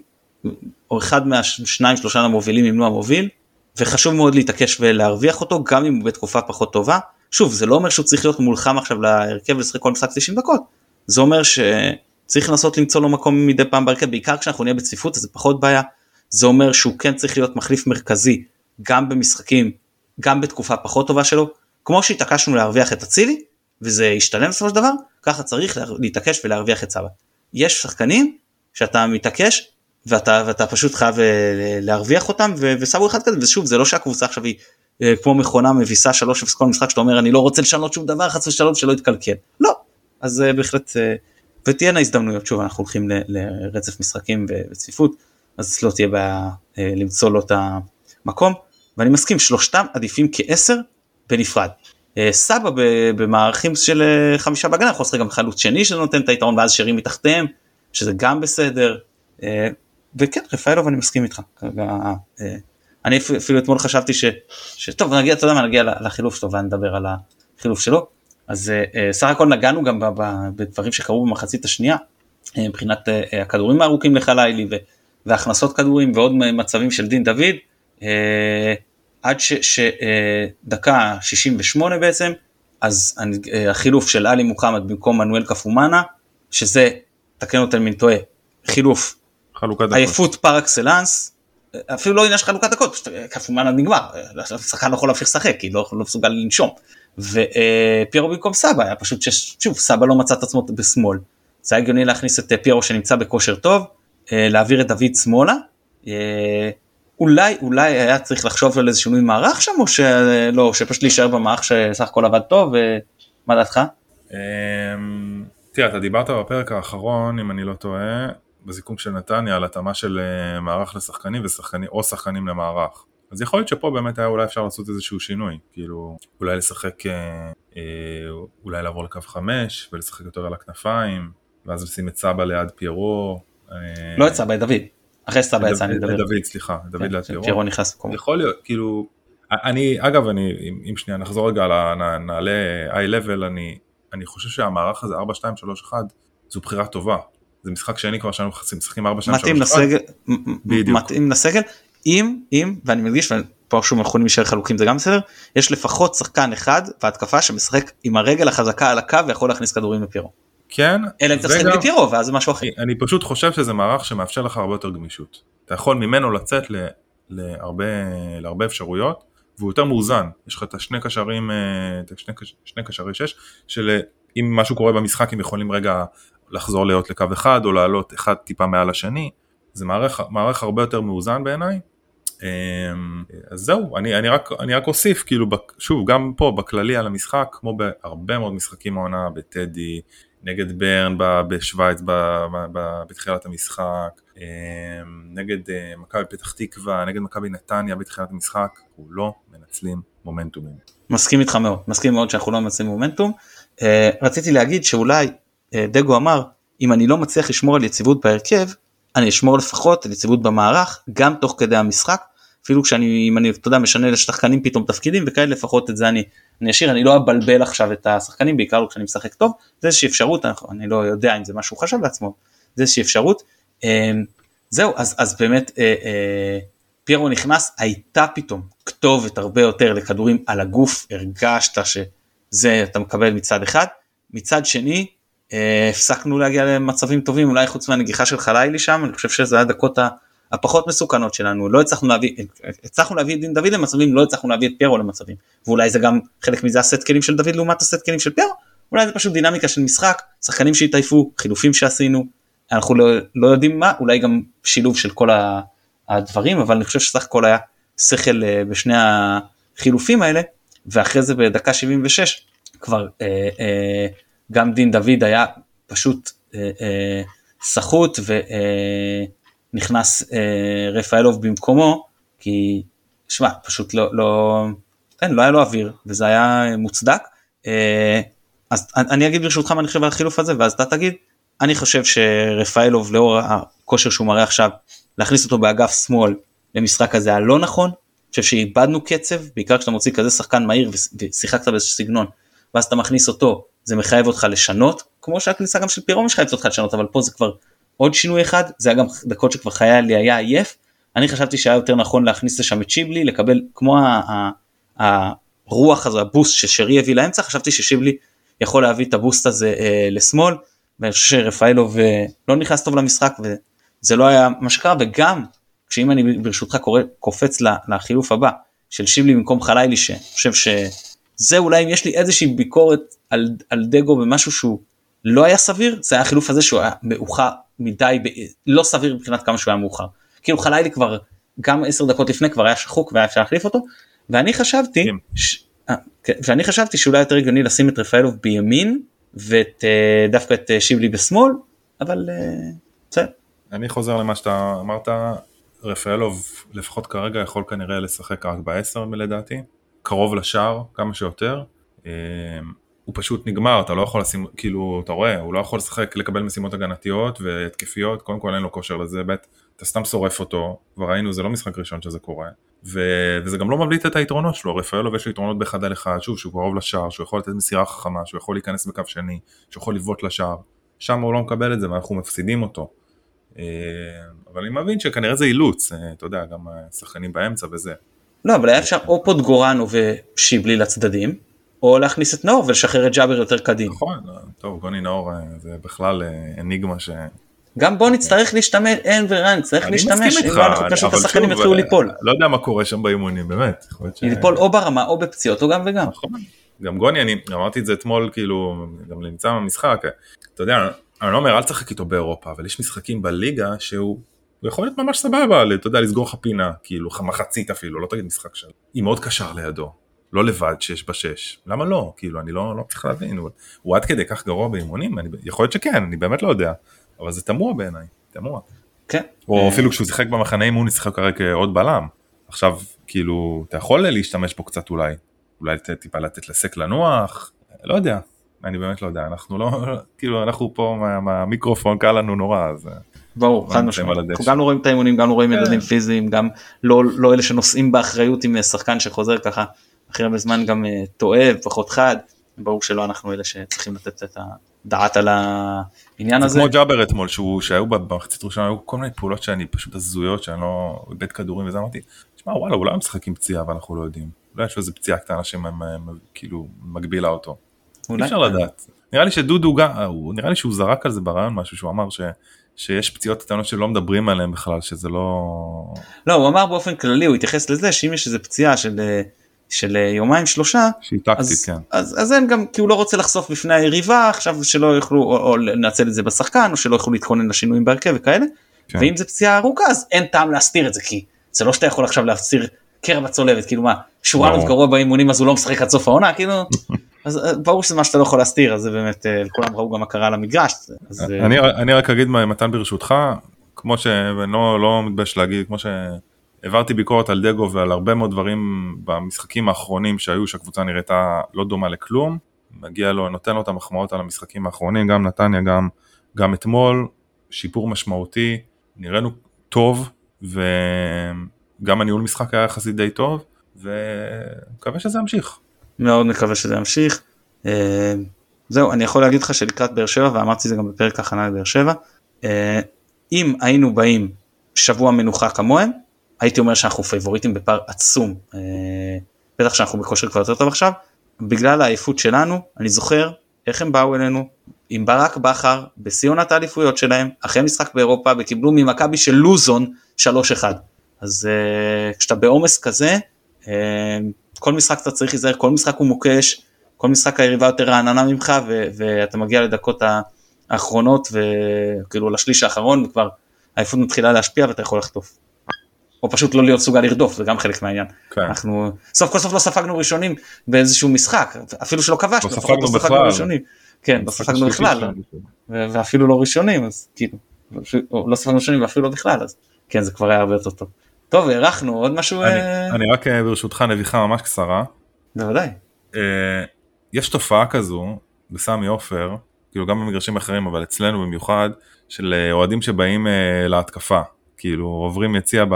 או אחד מהשניים שלושה המובילים אם לא המוביל וחשוב מאוד להתעקש ולהרוויח אותו גם אם הוא בתקופה פחות טובה. שוב זה לא אומר שהוא צריך להיות מולחם עכשיו להרכב ולשחק כל משחק 90 דקות זה אומר שצריך לנסות למצוא לו מקום מדי פעם בהרכב בעיקר כשאנחנו נהיה בצפיפות אז זה פחות בעיה זה אומר שהוא כן צריך להיות מחליף מרכזי גם במשחקים גם בתקופה פחות טובה שלו כמו שהתעקשנו להרוויח את אצילי וזה ישתלם בסופו של דבר ככה צריך להתעקש ולהרוויח את סבא. יש שחקנים שאתה מתעקש ואתה, ואתה פשוט חייב אה, להרוויח אותם וסבו אחד כזה ושוב זה לא שהקבוצה עכשיו היא אה, כמו מכונה מביסה 3-0 כל משחק שאתה אומר אני לא רוצה לשנות שום דבר חס ושלום שלא יתקלקל. לא. אז אה, בהחלט ותהיינה הזדמנויות. שוב אנחנו הולכים לרצף משחקים וצפיפות אז לא תהיה בעיה למצוא לו את המקום. ואני מסכים שלושתם עדיפים כעשר בנפרד. סבא במערכים של חמישה בהגנה יכול לשחק גם חלוץ שני שנותן את היתרון ואז שרים מתחתיהם שזה גם בסדר וכן רפאלוב אני מסכים איתך. אה, אני אפילו אתמול חשבתי ש... שטוב נגיע אתה יודע מה נגיע לחילוף שלו ונדבר על החילוף שלו. אז אה, אה, סך הכל נגענו גם בדברים שקרו במחצית השנייה מבחינת הכדורים הארוכים לחלילי והכנסות כדורים ועוד מצבים של דין דוד עד שדקה 68 בעצם אז החילוף של עלי מוחמד במקום מנואל קפומאנה שזה תקן אותי אם אני טועה חילוף חלוקת דקות. עייפות פר אקסלנס, אפילו לא עניין של חלוקת דקות, פשוט כפומן עד נגמר, שחקן לא יכול להמשיך לשחק כי לא, לא מסוגל לנשום. ופיירו במקום סבא היה פשוט ששוב סבא לא מצא את עצמו בשמאל. זה היה הגיוני להכניס את פיירו שנמצא בכושר טוב, אה, להעביר את דוד שמאלה. אה, אולי אולי היה צריך לחשוב על איזה שינוי מערך שם או שלא שפשוט להישאר במערך שסך הכל עבד טוב ומה דעתך? אמ, תראה אתה דיברת בפרק האחרון אם אני לא טועה בזיקום של נתניה על התאמה של אה, מערך לשחקנים ושחקנים או שחקנים למערך. אז יכול להיות שפה באמת היה אולי אפשר לעשות איזשהו שינוי, כאילו אולי לשחק, אה, אה, אולי לעבור לקו חמש ולשחק יותר על הכנפיים, ואז לשים את סבא ליד פיירו. לא את סבא, את דוד. אחרי סבא יצא אני מדבר. את דוד, סליחה, דוד כן, ליד פיירו. פיירו נכנס במקום. יכול להיות, כאילו, אני, אגב, אני, אם שנייה נחזור רגע על הנעלה איי-לבל, אני, אני חושב שהמערך הזה 4, 2, 3, 1 זו בחירה טובה. זה משחק שני כבר שאנחנו משחקים 4 2 מתאים לסגל, מתאים לסגל, אם, אם, ואני מדגיש, ופה שוב יכולים להישאר חלוקים זה גם בסדר, יש לפחות שחקן אחד בהתקפה שמשחק עם הרגל החזקה על הקו ויכול להכניס כדורים לפירו. כן. אלא אם אתה משחק בלי פירו ואז זה משהו אחר. אני פשוט חושב שזה מערך שמאפשר לך הרבה יותר גמישות. אתה יכול ממנו לצאת להרבה, להרבה אפשרויות והוא יותר מאוזן. יש לך את השני קשרים, אה, את שני, שני קשרי שש, שאם משהו קורה במשחק הם יכולים רגע לחזור להיות לקו אחד או לעלות אחד טיפה מעל השני, זה מערך, מערך הרבה יותר מאוזן בעיניי. אמ, אז זהו, אני, אני, רק, אני רק אוסיף, כאילו, שוב, גם פה בכללי על המשחק, כמו בהרבה מאוד משחקים העונה, בטדי, נגד ברן בשוויץ בתחילת המשחק, אמ, נגד אה, מכבי פתח תקווה, נגד מכבי נתניה בתחילת המשחק, אנחנו לא מנצלים מומנטומים. מסכים איתך מאוד, מסכים מאוד שאנחנו לא מנצלים מומנטום. אה, רציתי להגיד שאולי דגו אמר אם אני לא מצליח לשמור על יציבות בהרכב אני אשמור לפחות על יציבות במערך גם תוך כדי המשחק אפילו כשאני אם אני אתה יודע משנה לשחקנים פתאום תפקידים וכאלה לפחות את זה אני אני אשאיר. אני לא אבלבל עכשיו את השחקנים בעיקר כשאני משחק טוב זה איזושהי אפשרות אני לא יודע אם זה משהו חשב לעצמו זה איזושהי אפשרות. אה, זהו אז אז באמת אה, אה, פיירו נכנס הייתה פתאום כתובת הרבה יותר לכדורים על הגוף הרגשת שזה אתה מקבל מצד אחד. מצד שני אה, הפסקנו להגיע למצבים טובים אולי חוץ מהנגיחה של חלילי שם אני חושב שזה הדקות הפחות מסוכנות שלנו. לא הצלחנו להביא הצלחנו להביא את דין דוד למצבים לא הצלחנו להביא את פיירו למצבים. ואולי זה גם חלק מזה הסט כלים של דוד לעומת הסט כלים של פיירו. אולי זה פשוט דינמיקה של משחק שחקנים שהתעייפו חילופים שעשינו. אנחנו לא, לא יודעים מה, אולי גם שילוב של כל הדברים, אבל אני חושב שסך הכל היה שכל אה, בשני החילופים האלה, ואחרי זה בדקה 76 כבר אה, אה, גם דין דוד היה פשוט אה, אה, סחוט ונכנס אה, אה, רפאלוב במקומו, כי שמע, פשוט לא, לא, אין, לא היה לו אוויר, וזה היה מוצדק. אה, אז אני אגיד ברשותך מה אני חושב על החילוף הזה, ואז אתה תגיד. אני חושב שרפאלוב לאור הכושר שהוא מראה עכשיו, להכניס אותו באגף שמאל למשחק הזה היה לא נכון. אני חושב שאיבדנו קצב, בעיקר כשאתה מוציא כזה שחקן מהיר ושיחקת באיזה סגנון, ואז אתה מכניס אותו, זה מחייב אותך לשנות, כמו שהכניסה גם של פירום מחייבת אותך לשנות, אבל פה זה כבר עוד שינוי אחד, זה היה גם דקות שכבר חיילי היה עייף, אני חשבתי שהיה יותר נכון להכניס לשם את שיבלי, לקבל כמו הרוח הזו, הבוסט ששרי הביא לאמצע, חשבתי ששיבלי יכול להביא את הבוסט הזה אה, לשמאל, ואני חושב שרפאלוב אה, לא נכנס טוב למשחק וזה לא היה מה שקרה, וגם כשאם אני ברשותך קורא, קופץ לחילוף הבא של שיבלי במקום חלילי, שאני חושב שזה אולי אם יש לי איזושהי ביקורת על, על דגו במשהו שהוא לא היה סביר, זה היה החילוף הזה שהוא היה מאוחר מדי, ב, לא סביר מבחינת כמה שהוא היה מאוחר. כאילו חלילי כבר גם עשר דקות לפני כבר היה שחוק והיה אפשר להחליף אותו ואני חשבתי כן. ש... אה, כן, ואני חשבתי שאולי יותר הגיוני לשים את רפאלוב בימין ואת אה, את אה, שיבלי בשמאל אבל בסדר. אני חוזר למה שאתה אמרת רפאלוב לפחות כרגע יכול כנראה לשחק רק בעשר לדעתי קרוב לשער כמה שיותר. הוא פשוט נגמר, אתה לא יכול לשים, כאילו, אתה רואה, הוא לא יכול לשחק, לקבל משימות הגנתיות והתקפיות, קודם כל אין לו כושר לזה, ב', אתה סתם שורף אותו, כבר ראינו, זה לא משחק ראשון שזה קורה, ו... וזה גם לא מבליט את היתרונות שלו, רפאלוב יש לו יתרונות באחד על אחד, שוב, שהוא קרוב לשער, שהוא יכול לתת מסירה חכמה, שהוא יכול להיכנס בקו שני, שהוא יכול לבעוט לשער, שם הוא לא מקבל את זה ואנחנו מפסידים אותו. אה, אבל אני מבין שכנראה זה אילוץ, אה, אתה יודע, גם שחקנים באמצע וזה. לא, אבל היה אפשר או פוטגורנו ושיבלי לצדדים, או להכניס את נאור ולשחרר את ג'אבר יותר קדימה. נכון, טוב, גוני נאור אה, זה בכלל אניגמה ש... גם בוא נצטרך להשתמש, אין ברירה, נצטרך להשתמש, אם לא אנחנו פשוט השחקנים יתחילו ליפול. לא יודע מה קורה שם באימונים, באמת. ליפול או ברמה או בפציעות או גם וגם. נכון. גם גוני, אני אמרתי את זה אתמול, כאילו, גם נמצא במשחק, אתה יודע, אני לא אומר אל תשחק איתו באירופה, אבל יש משחקים בליגה שהוא יכול להיות ממש סבבה, אתה יודע, לסגור לך פינה, כאילו, מחצית אפילו, לא תגיד משחק של... היא מאוד קשר לידו, לא לבד שש בשש, למה לא? כאילו, אני לא, לא צריך להבין, הוא, הוא עד כדי כך גרוע באימונים? אני, יכול להיות שכן, אני באמת לא יודע. אבל זה תמוה בעיניי, תמוה. כן. או אפילו כשהוא שיחק במחנה אימון, הוא שיחק כרגע כעוד בלם. עכשיו, כאילו, אתה יכול להשתמש פה קצת אולי, אולי טיפה לתת לסק לנוח, לא יודע, אני באמת לא יודע, אנחנו לא, כאילו, אנחנו פה מהמיקרופון קל לנו נורא, אז... אה, ברור, חד משמעית. אנחנו גם לא רואים את האימונים, גם לא רואים מדדים כן. פיזיים, גם לא, לא אלה שנושאים באחריות עם שחקן שחוזר ככה הכי הרבה זמן גם אה, טועה, פחות חד, ברור שלא אנחנו אלה שצריכים לתת את הדעת על העניין הזה. זה כמו ג'אבר אתמול שהוא שהיו במחצית ראשונה היו כל מיני פעולות שאני פשוט הזויות שאני לא איבד כדורים וזה אמרתי. תשמע וואלה אולי הוא משחק עם פציעה ואנחנו לא יודעים. אולי יש לו איזה פציעה קטנה שכאילו מגבילה אותו. אי אפשר לדעת. נראה לי שדודו גם, נראה לי שהוא זרק על זה ברעיון משהו שהוא אמר ש... שיש פציעות קטנות שלא מדברים עליהן בכלל שזה לא... לא הוא אמר באופן כללי הוא התייחס לזה שאם יש איזה פציעה של אה, של אה, יומיים שלושה, שהיא טקטית, אז, כן. אז, אז אין גם, כי הוא לא רוצה לחשוף בפני היריבה עכשיו שלא יוכלו או, או לנצל את זה בשחקן או שלא יוכלו להתכונן לשינויים בהרכב וכאלה, כן. ואם זה פציעה ארוכה אז אין טעם להסתיר את זה כי זה לא שאתה יכול עכשיו להסתיר קרע בצולבת כאילו מה שורנוב גרוע באימונים אז הוא לא משחק עד סוף העונה כאילו אז אה, ברור שזה מה שאתה לא יכול להסתיר אז זה באמת אה, כולם ראו גם מה קרה על המגרש. אז, אני, אני רק אגיד מתן ברשותך כמו שאני לא, לא מתבייש להגיד כמו ש... העברתי ביקורת על דגו ועל הרבה מאוד דברים במשחקים האחרונים שהיו שהקבוצה נראתה לא דומה לכלום. מגיע לו, נותן לו את המחמאות על המשחקים האחרונים, גם נתניה, גם, גם אתמול, שיפור משמעותי, נראינו טוב וגם הניהול משחק היה יחסית די טוב ומקווה שזה ימשיך. מאוד מקווה שזה ימשיך. אה, זהו, אני יכול להגיד לך שלקראת באר שבע, ואמרתי זה גם בפרק הכנה לבאר שבע, אה, אם היינו באים שבוע מנוחה כמוהם, הייתי אומר שאנחנו פייבוריטים בפער עצום, אה, בטח שאנחנו בכושר כבר יותר טוב עכשיו, בגלל העייפות שלנו, אני זוכר איך הם באו אלינו עם ברק בכר בשיא עונת האליפויות שלהם, אחרי משחק באירופה וקיבלו ממכבי של לוזון 3-1. אז כשאתה בעומס כזה, כל משחק אתה צריך להיזהר, כל משחק הוא מוקש, כל משחק היריבה יותר רעננה ממך ו- ואתה מגיע לדקות האחרונות וכאילו לשליש האחרון וכבר העייפות מתחילה להשפיע ואתה יכול לחטוף. או פשוט לא להיות סוגל לרדוף זה גם חלק מהעניין. כן. אנחנו סוף כל סוף לא ספגנו ראשונים באיזשהו משחק אפילו שלא כבשנו. לא לפחות ספגנו בכלל. ראשונים. כן לא ספגנו בכלל ו- ואפילו לא ראשונים אז כאילו לא ספגנו ראשונים ואפילו לא בכלל אז כן זה כבר היה הרבה יותר טוב. טוב הארכנו עוד משהו אני, אה, אני רק אה, ברשותך נביחה ממש קצרה. בוודאי. אה, יש תופעה כזו בסמי עופר, כאילו גם במגרשים אחרים אבל אצלנו במיוחד, של אה, אוהדים שבאים אה, להתקפה. כאילו עוברים יציע ב...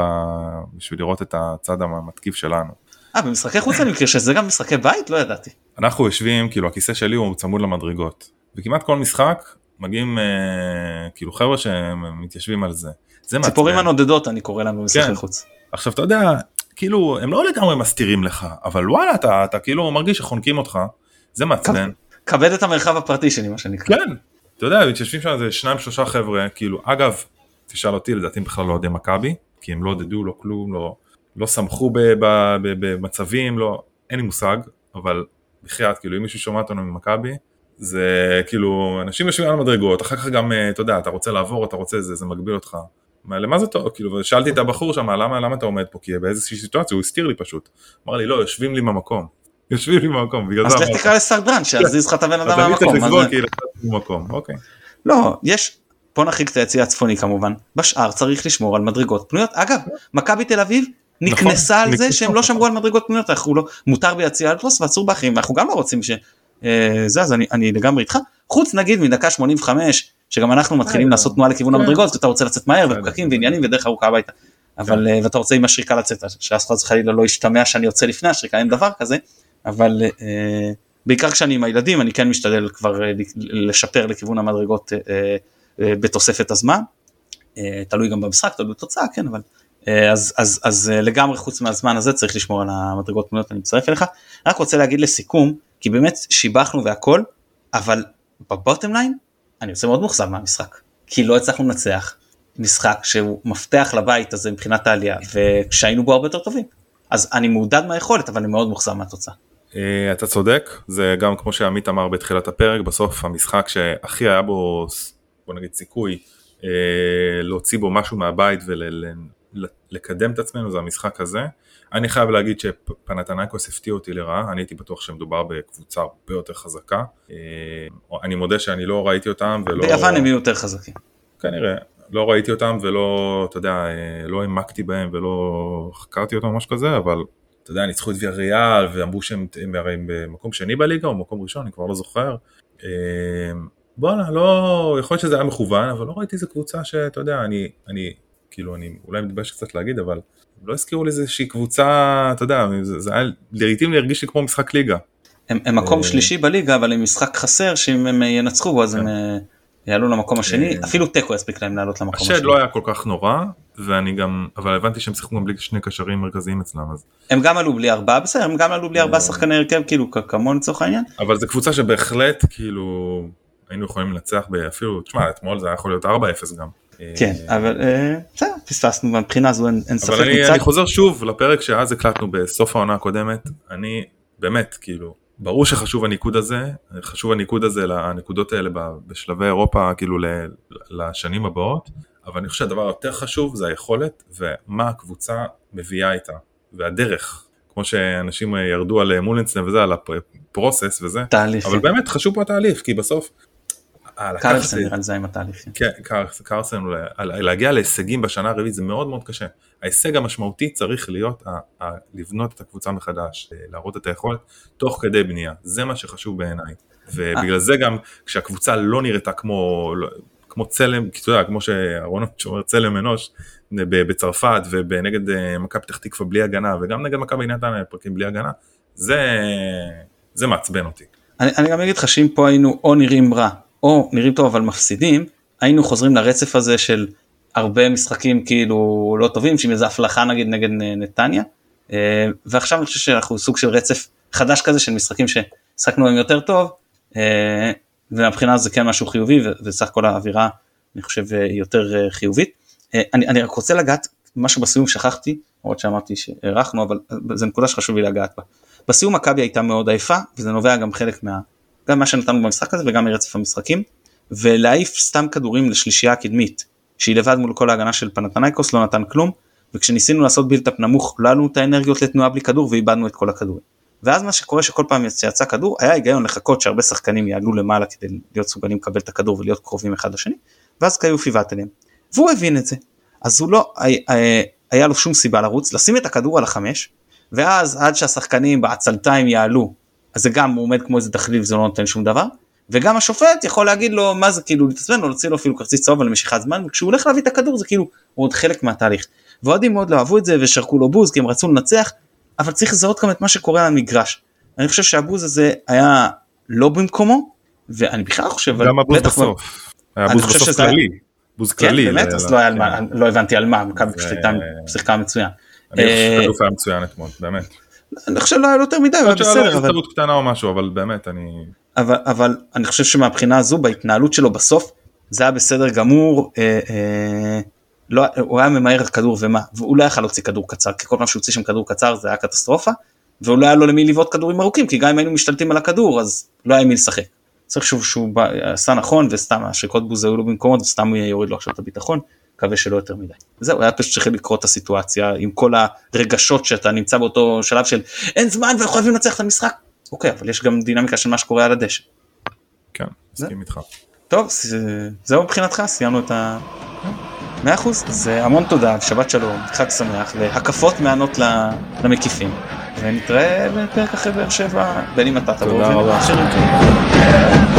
בשביל לראות את הצד המתקיף שלנו. אה במשחקי חוץ אני מכיר שזה גם משחקי בית לא ידעתי. אנחנו יושבים, כאילו הכיסא שלי הוא צמוד למדרגות. וכמעט כל משחק מגיעים אה, כאילו חבר'ה שמתיישבים על זה. זה. ציפורים הנודדות אני קורא להם במשחקי כן. חוץ. עכשיו אתה יודע, כאילו הם לא לגמרי מסתירים לך, אבל וואלה אתה, אתה כאילו מרגיש שחונקים אותך, זה מעצבן. כבד את המרחב הפרטי שלי מה שנקרא. כן, אתה יודע, מתיישבים שם איזה שניים שלושה חבר'ה, כאילו אגב, תשאל אותי לדעתי הם בכלל לא אוהדי מכבי, כי הם לא עודדו, לא כלום, לא, לא שמחו במצבים, לא, אין לי מושג, אבל בחייאת, כאילו אם מישהו שומע אותנו ממכבי, זה כאילו אנשים יושבים על המדרגות, אחר כך גם, אה, אתה יודע, אתה רוצה לעבור, אתה רוצה זה, זה מגביל אותך. מה, למה זה טוב? כאילו, שאלתי את הבחור שם, למה, למה אתה עומד פה? כי באיזושהי סיטואציה הוא הסתיר לי פשוט. אמר לי, לא, יושבים לי במקום. יושבים לי במקום, בגלל אז זה לך אמרתי. תקרא לסרדרן שיזיז לך את הבן אז אדם צריך מהמקום. זה- כי לקחתי במקום, אוקיי. לא יש בוא נחריג את היציא הצפוני כמובן בשאר צריך לשמור על מדרגות פנויות אגב מכבי תל אביב נקנסה על זה. שהם לא שמרו על מדרגות פנויות אנחנו לא מותר ביציע אלפלוס ואסור באחרים אנחנו גם לא רוצים ש... אה, זה אז אני, אני לגמרי איתך חוץ נגיד מדקה 85 שגם אנחנו מתחילים לעשות תנועה לכיוון כן. המדרגות אתה רוצה לצאת מהר. ופקקים ועניינים ודרך ארוכה הביתה. אבל אה, ואתה רוצה עם השריקה לצאת שאף אחד חלילה לא ישתמע שאני יוצא לפני השריקה אין דבר כזה אבל אה, בעיקר כשאני עם הילדים אני כן משתדל כבר אה, לשפר לכיוון המדרגות אה, אה, בתוספת הזמן. אה, תלוי גם במשחק תלוי בתוצאה כן אבל אה, אז אז אז אה, לגמרי חוץ מהזמן הזה צריך לשמור על המדרגות פנויות אני מצטרף אליך רק רוצה להגיד לסיכום כי באמת שיבחנו והכל אבל בבוטם ליין אני יוצא מאוד מאוכזב מהמשחק כי לא הצלחנו לנצח משחק שהוא מפתח לבית הזה מבחינת העלייה וכשהיינו בו הרבה יותר טובים אז אני מעודד מהיכולת אבל אני מאוד מאוכזב מהתוצאה. אה, אתה צודק, זה גם כמו שעמית אמר בתחילת הפרק, בסוף המשחק שהכי היה בו, בוא נגיד סיכוי, אה, להוציא בו משהו מהבית ולקדם את עצמנו זה המשחק הזה. אני חייב להגיד שפנתנייקוס הפתיע אותי לרעה, אני הייתי בטוח שמדובר בקבוצה הרבה יותר חזקה. אה, אני מודה שאני לא ראיתי אותם ולא... ביוון הם יהיו יותר חזקים. כנראה, לא ראיתי אותם ולא, אתה יודע, אה, לא העמקתי בהם ולא חקרתי אותם או משהו כזה, אבל אתה יודע, ניצחו את ויאריאל ואמרו שהם הם הרי במקום שני בליגה או מקום ראשון, אני כבר לא זוכר. אה, בואנה, לא, יכול להיות שזה היה מכוון, אבל לא ראיתי איזה קבוצה שאתה יודע, אני, אני, כאילו, אני אולי מתבייש קצת להגיד, אבל לא הזכירו לי איזושהי קבוצה, אתה יודע, זה, זה היה, לעיתים לי הרגיש לי כמו משחק ליגה. הם, הם מקום אה, שלישי בליגה אבל עם משחק חסר שאם הם אה, ינצחו אז הם אה, יעלו למקום השני אפילו תיקו יספיק להם לעלות למקום השד השני. לא היה כל כך נורא, ואני גם, אבל הבנתי שהם שיחקו גם בלי שני קשרים מרכזיים אצלם, אז הם גם עלו בלי ארבעה בסדר הם גם עלו בלי ארבעה שחקני הרכב כאילו כ- כמונו לצורך העניין. אבל זו קבוצה שבהחלט כאילו היינו יכולים לנצח אפילו, תשמע אתמול זה היה יכול להיות 4-0 גם. כן אבל אה, בסדר פספסנו מהבחינה הזו אין ספק אבל אני, חוזר שוב לפרק שאז הקלטנו בסוף העונה הקודמת, אני באמת כאילו, ברור שחשוב הניקוד הזה, חשוב הניקוד הזה לנקודות האלה בשלבי אירופה כאילו לשנים הבאות, אבל אני חושב שהדבר היותר חשוב זה היכולת ומה הקבוצה מביאה איתה, והדרך, כמו שאנשים ירדו על מולנסלם וזה, על הפרוסס וזה, תהליך. אבל באמת חשוב פה התהליך, כי בסוף... אה, קרלסן נראה לי זה עם התהליך. כן, קרסן, להגיע להישגים בשנה הרביעית זה מאוד מאוד קשה. ההישג המשמעותי צריך להיות לבנות את הקבוצה מחדש, אה, להראות את היכולת תוך כדי בנייה, זה מה שחשוב בעיניי. ובגלל זה גם כשהקבוצה לא נראתה כמו, כמו צלם, כי אתה יודע, כמו שאהרונוביץ' אומר צלם אנוש בצרפת ונגד אה, מכבי פתח תקווה בלי הגנה וגם נגד מכבי נתניה פרקים בלי הגנה, זה, זה מעצבן אותי. אני, אני גם אגיד לך שאם פה היינו או נראים רע או נראים טוב אבל מפסידים היינו חוזרים לרצף הזה של הרבה משחקים כאילו לא טובים שעם איזה הפלחה נגיד נגד נתניה אה, ועכשיו אני חושב שאנחנו סוג של רצף חדש כזה של משחקים ששחקנו עם יותר טוב אה, ומבחינה זה כן משהו חיובי וסך הכל האווירה אני חושב אה, יותר חיובית. אני, אני רק רוצה לגעת משהו בסיום שכחתי למרות שאמרתי שהארכנו אבל זו נקודה שחשוב לי לגעת בה. בסיום מכבי הייתה מאוד עייפה וזה נובע גם חלק מה... גם מה שנתנו במשחק הזה וגם מרצף המשחקים ולהעיף סתם כדורים לשלישייה הקדמית שהיא לבד מול כל ההגנה של פנתנייקוס לא נתן כלום וכשניסינו לעשות בילטאפ נמוך לא היה לנו את האנרגיות לתנועה בלי כדור ואיבדנו את כל הכדורים. ואז מה שקורה שכל פעם שיצא כדור היה היגיון לחכות שהרבה שחקנים יעלו למעלה כדי להיות סוגלים לקבל את הכדור ולהיות קרובים אחד לשני ואז קיוף עיוות אליהם. והוא הבין את זה אז הוא לא היה, היה לו שום סיבה לרוץ לשים את הכדור על החמש ואז עד שהשחקנים בעצלתיים יעלו אז זה גם הוא עומד כמו איזה תחליף זה לא נותן שום דבר וגם השופט יכול להגיד לו מה זה כאילו להתעצבן או להוציא לו אפילו כרטיס צהוב על משיכת זמן וכשהוא הולך להביא את הכדור זה כאילו הוא עוד חלק מהתהליך. ואוהדים מאוד לא אהבו את זה ושרקו לו בוז כי הם רצו לנצח אבל צריך לזהות גם את מה שקורה על המגרש. אני חושב שהבוז הזה היה לא במקומו ואני בכלל חושב גם הבוז בסוף. היה בוז בסוף כללי. בוז כן, כללי. באמת אז לא, לא הבנתי על מה מכבי פשוט הייתה שיחקה מצוין. אני חושב אה, שהחילוף היה מצוין אתמול באמת. אני חושב לא היה יותר מדי הוא היה בסדר אבל קטנה או משהו אבל באמת אני. אבל, אבל אני חושב שמבחינה הזו בהתנהלות שלו בסוף זה היה בסדר גמור אה, אה, לא, הוא היה ממהר כדור ומה והוא לא יכל להוציא כדור קצר כי כל פעם שהוא הוציא שם כדור קצר זה היה קטסטרופה והוא לא היה לו למי לבעוט כדורים ארוכים כי גם אם היינו משתלטים על הכדור אז לא היה מי לשחק. צריך שוב שהוא בא, עשה נכון וסתם השריקות בוז היו לו במקומות וסתם הוא יוריד לו עכשיו את הביטחון מקווה שלא יותר מדי. זהו היה פשוט צריך לקרוא את הסיטואציה עם כל הרגשות שאתה נמצא באותו שלב של אין זמן ואנחנו חייבים לנצח את המשחק. אוקיי אבל יש גם דינמיקה של מה שקורה על הדשא. כן, מסכים איתך. טוב, זה- זהו מבחינתך, סיימנו את ה... מאה אחוז, אז המון תודה, שבת שלום, חג שמח, והקפות מענות למקיפים. ונתראה בפרק אחרי באר שבע, בין אם אתה תבוא ובין אם רבה. אחרים.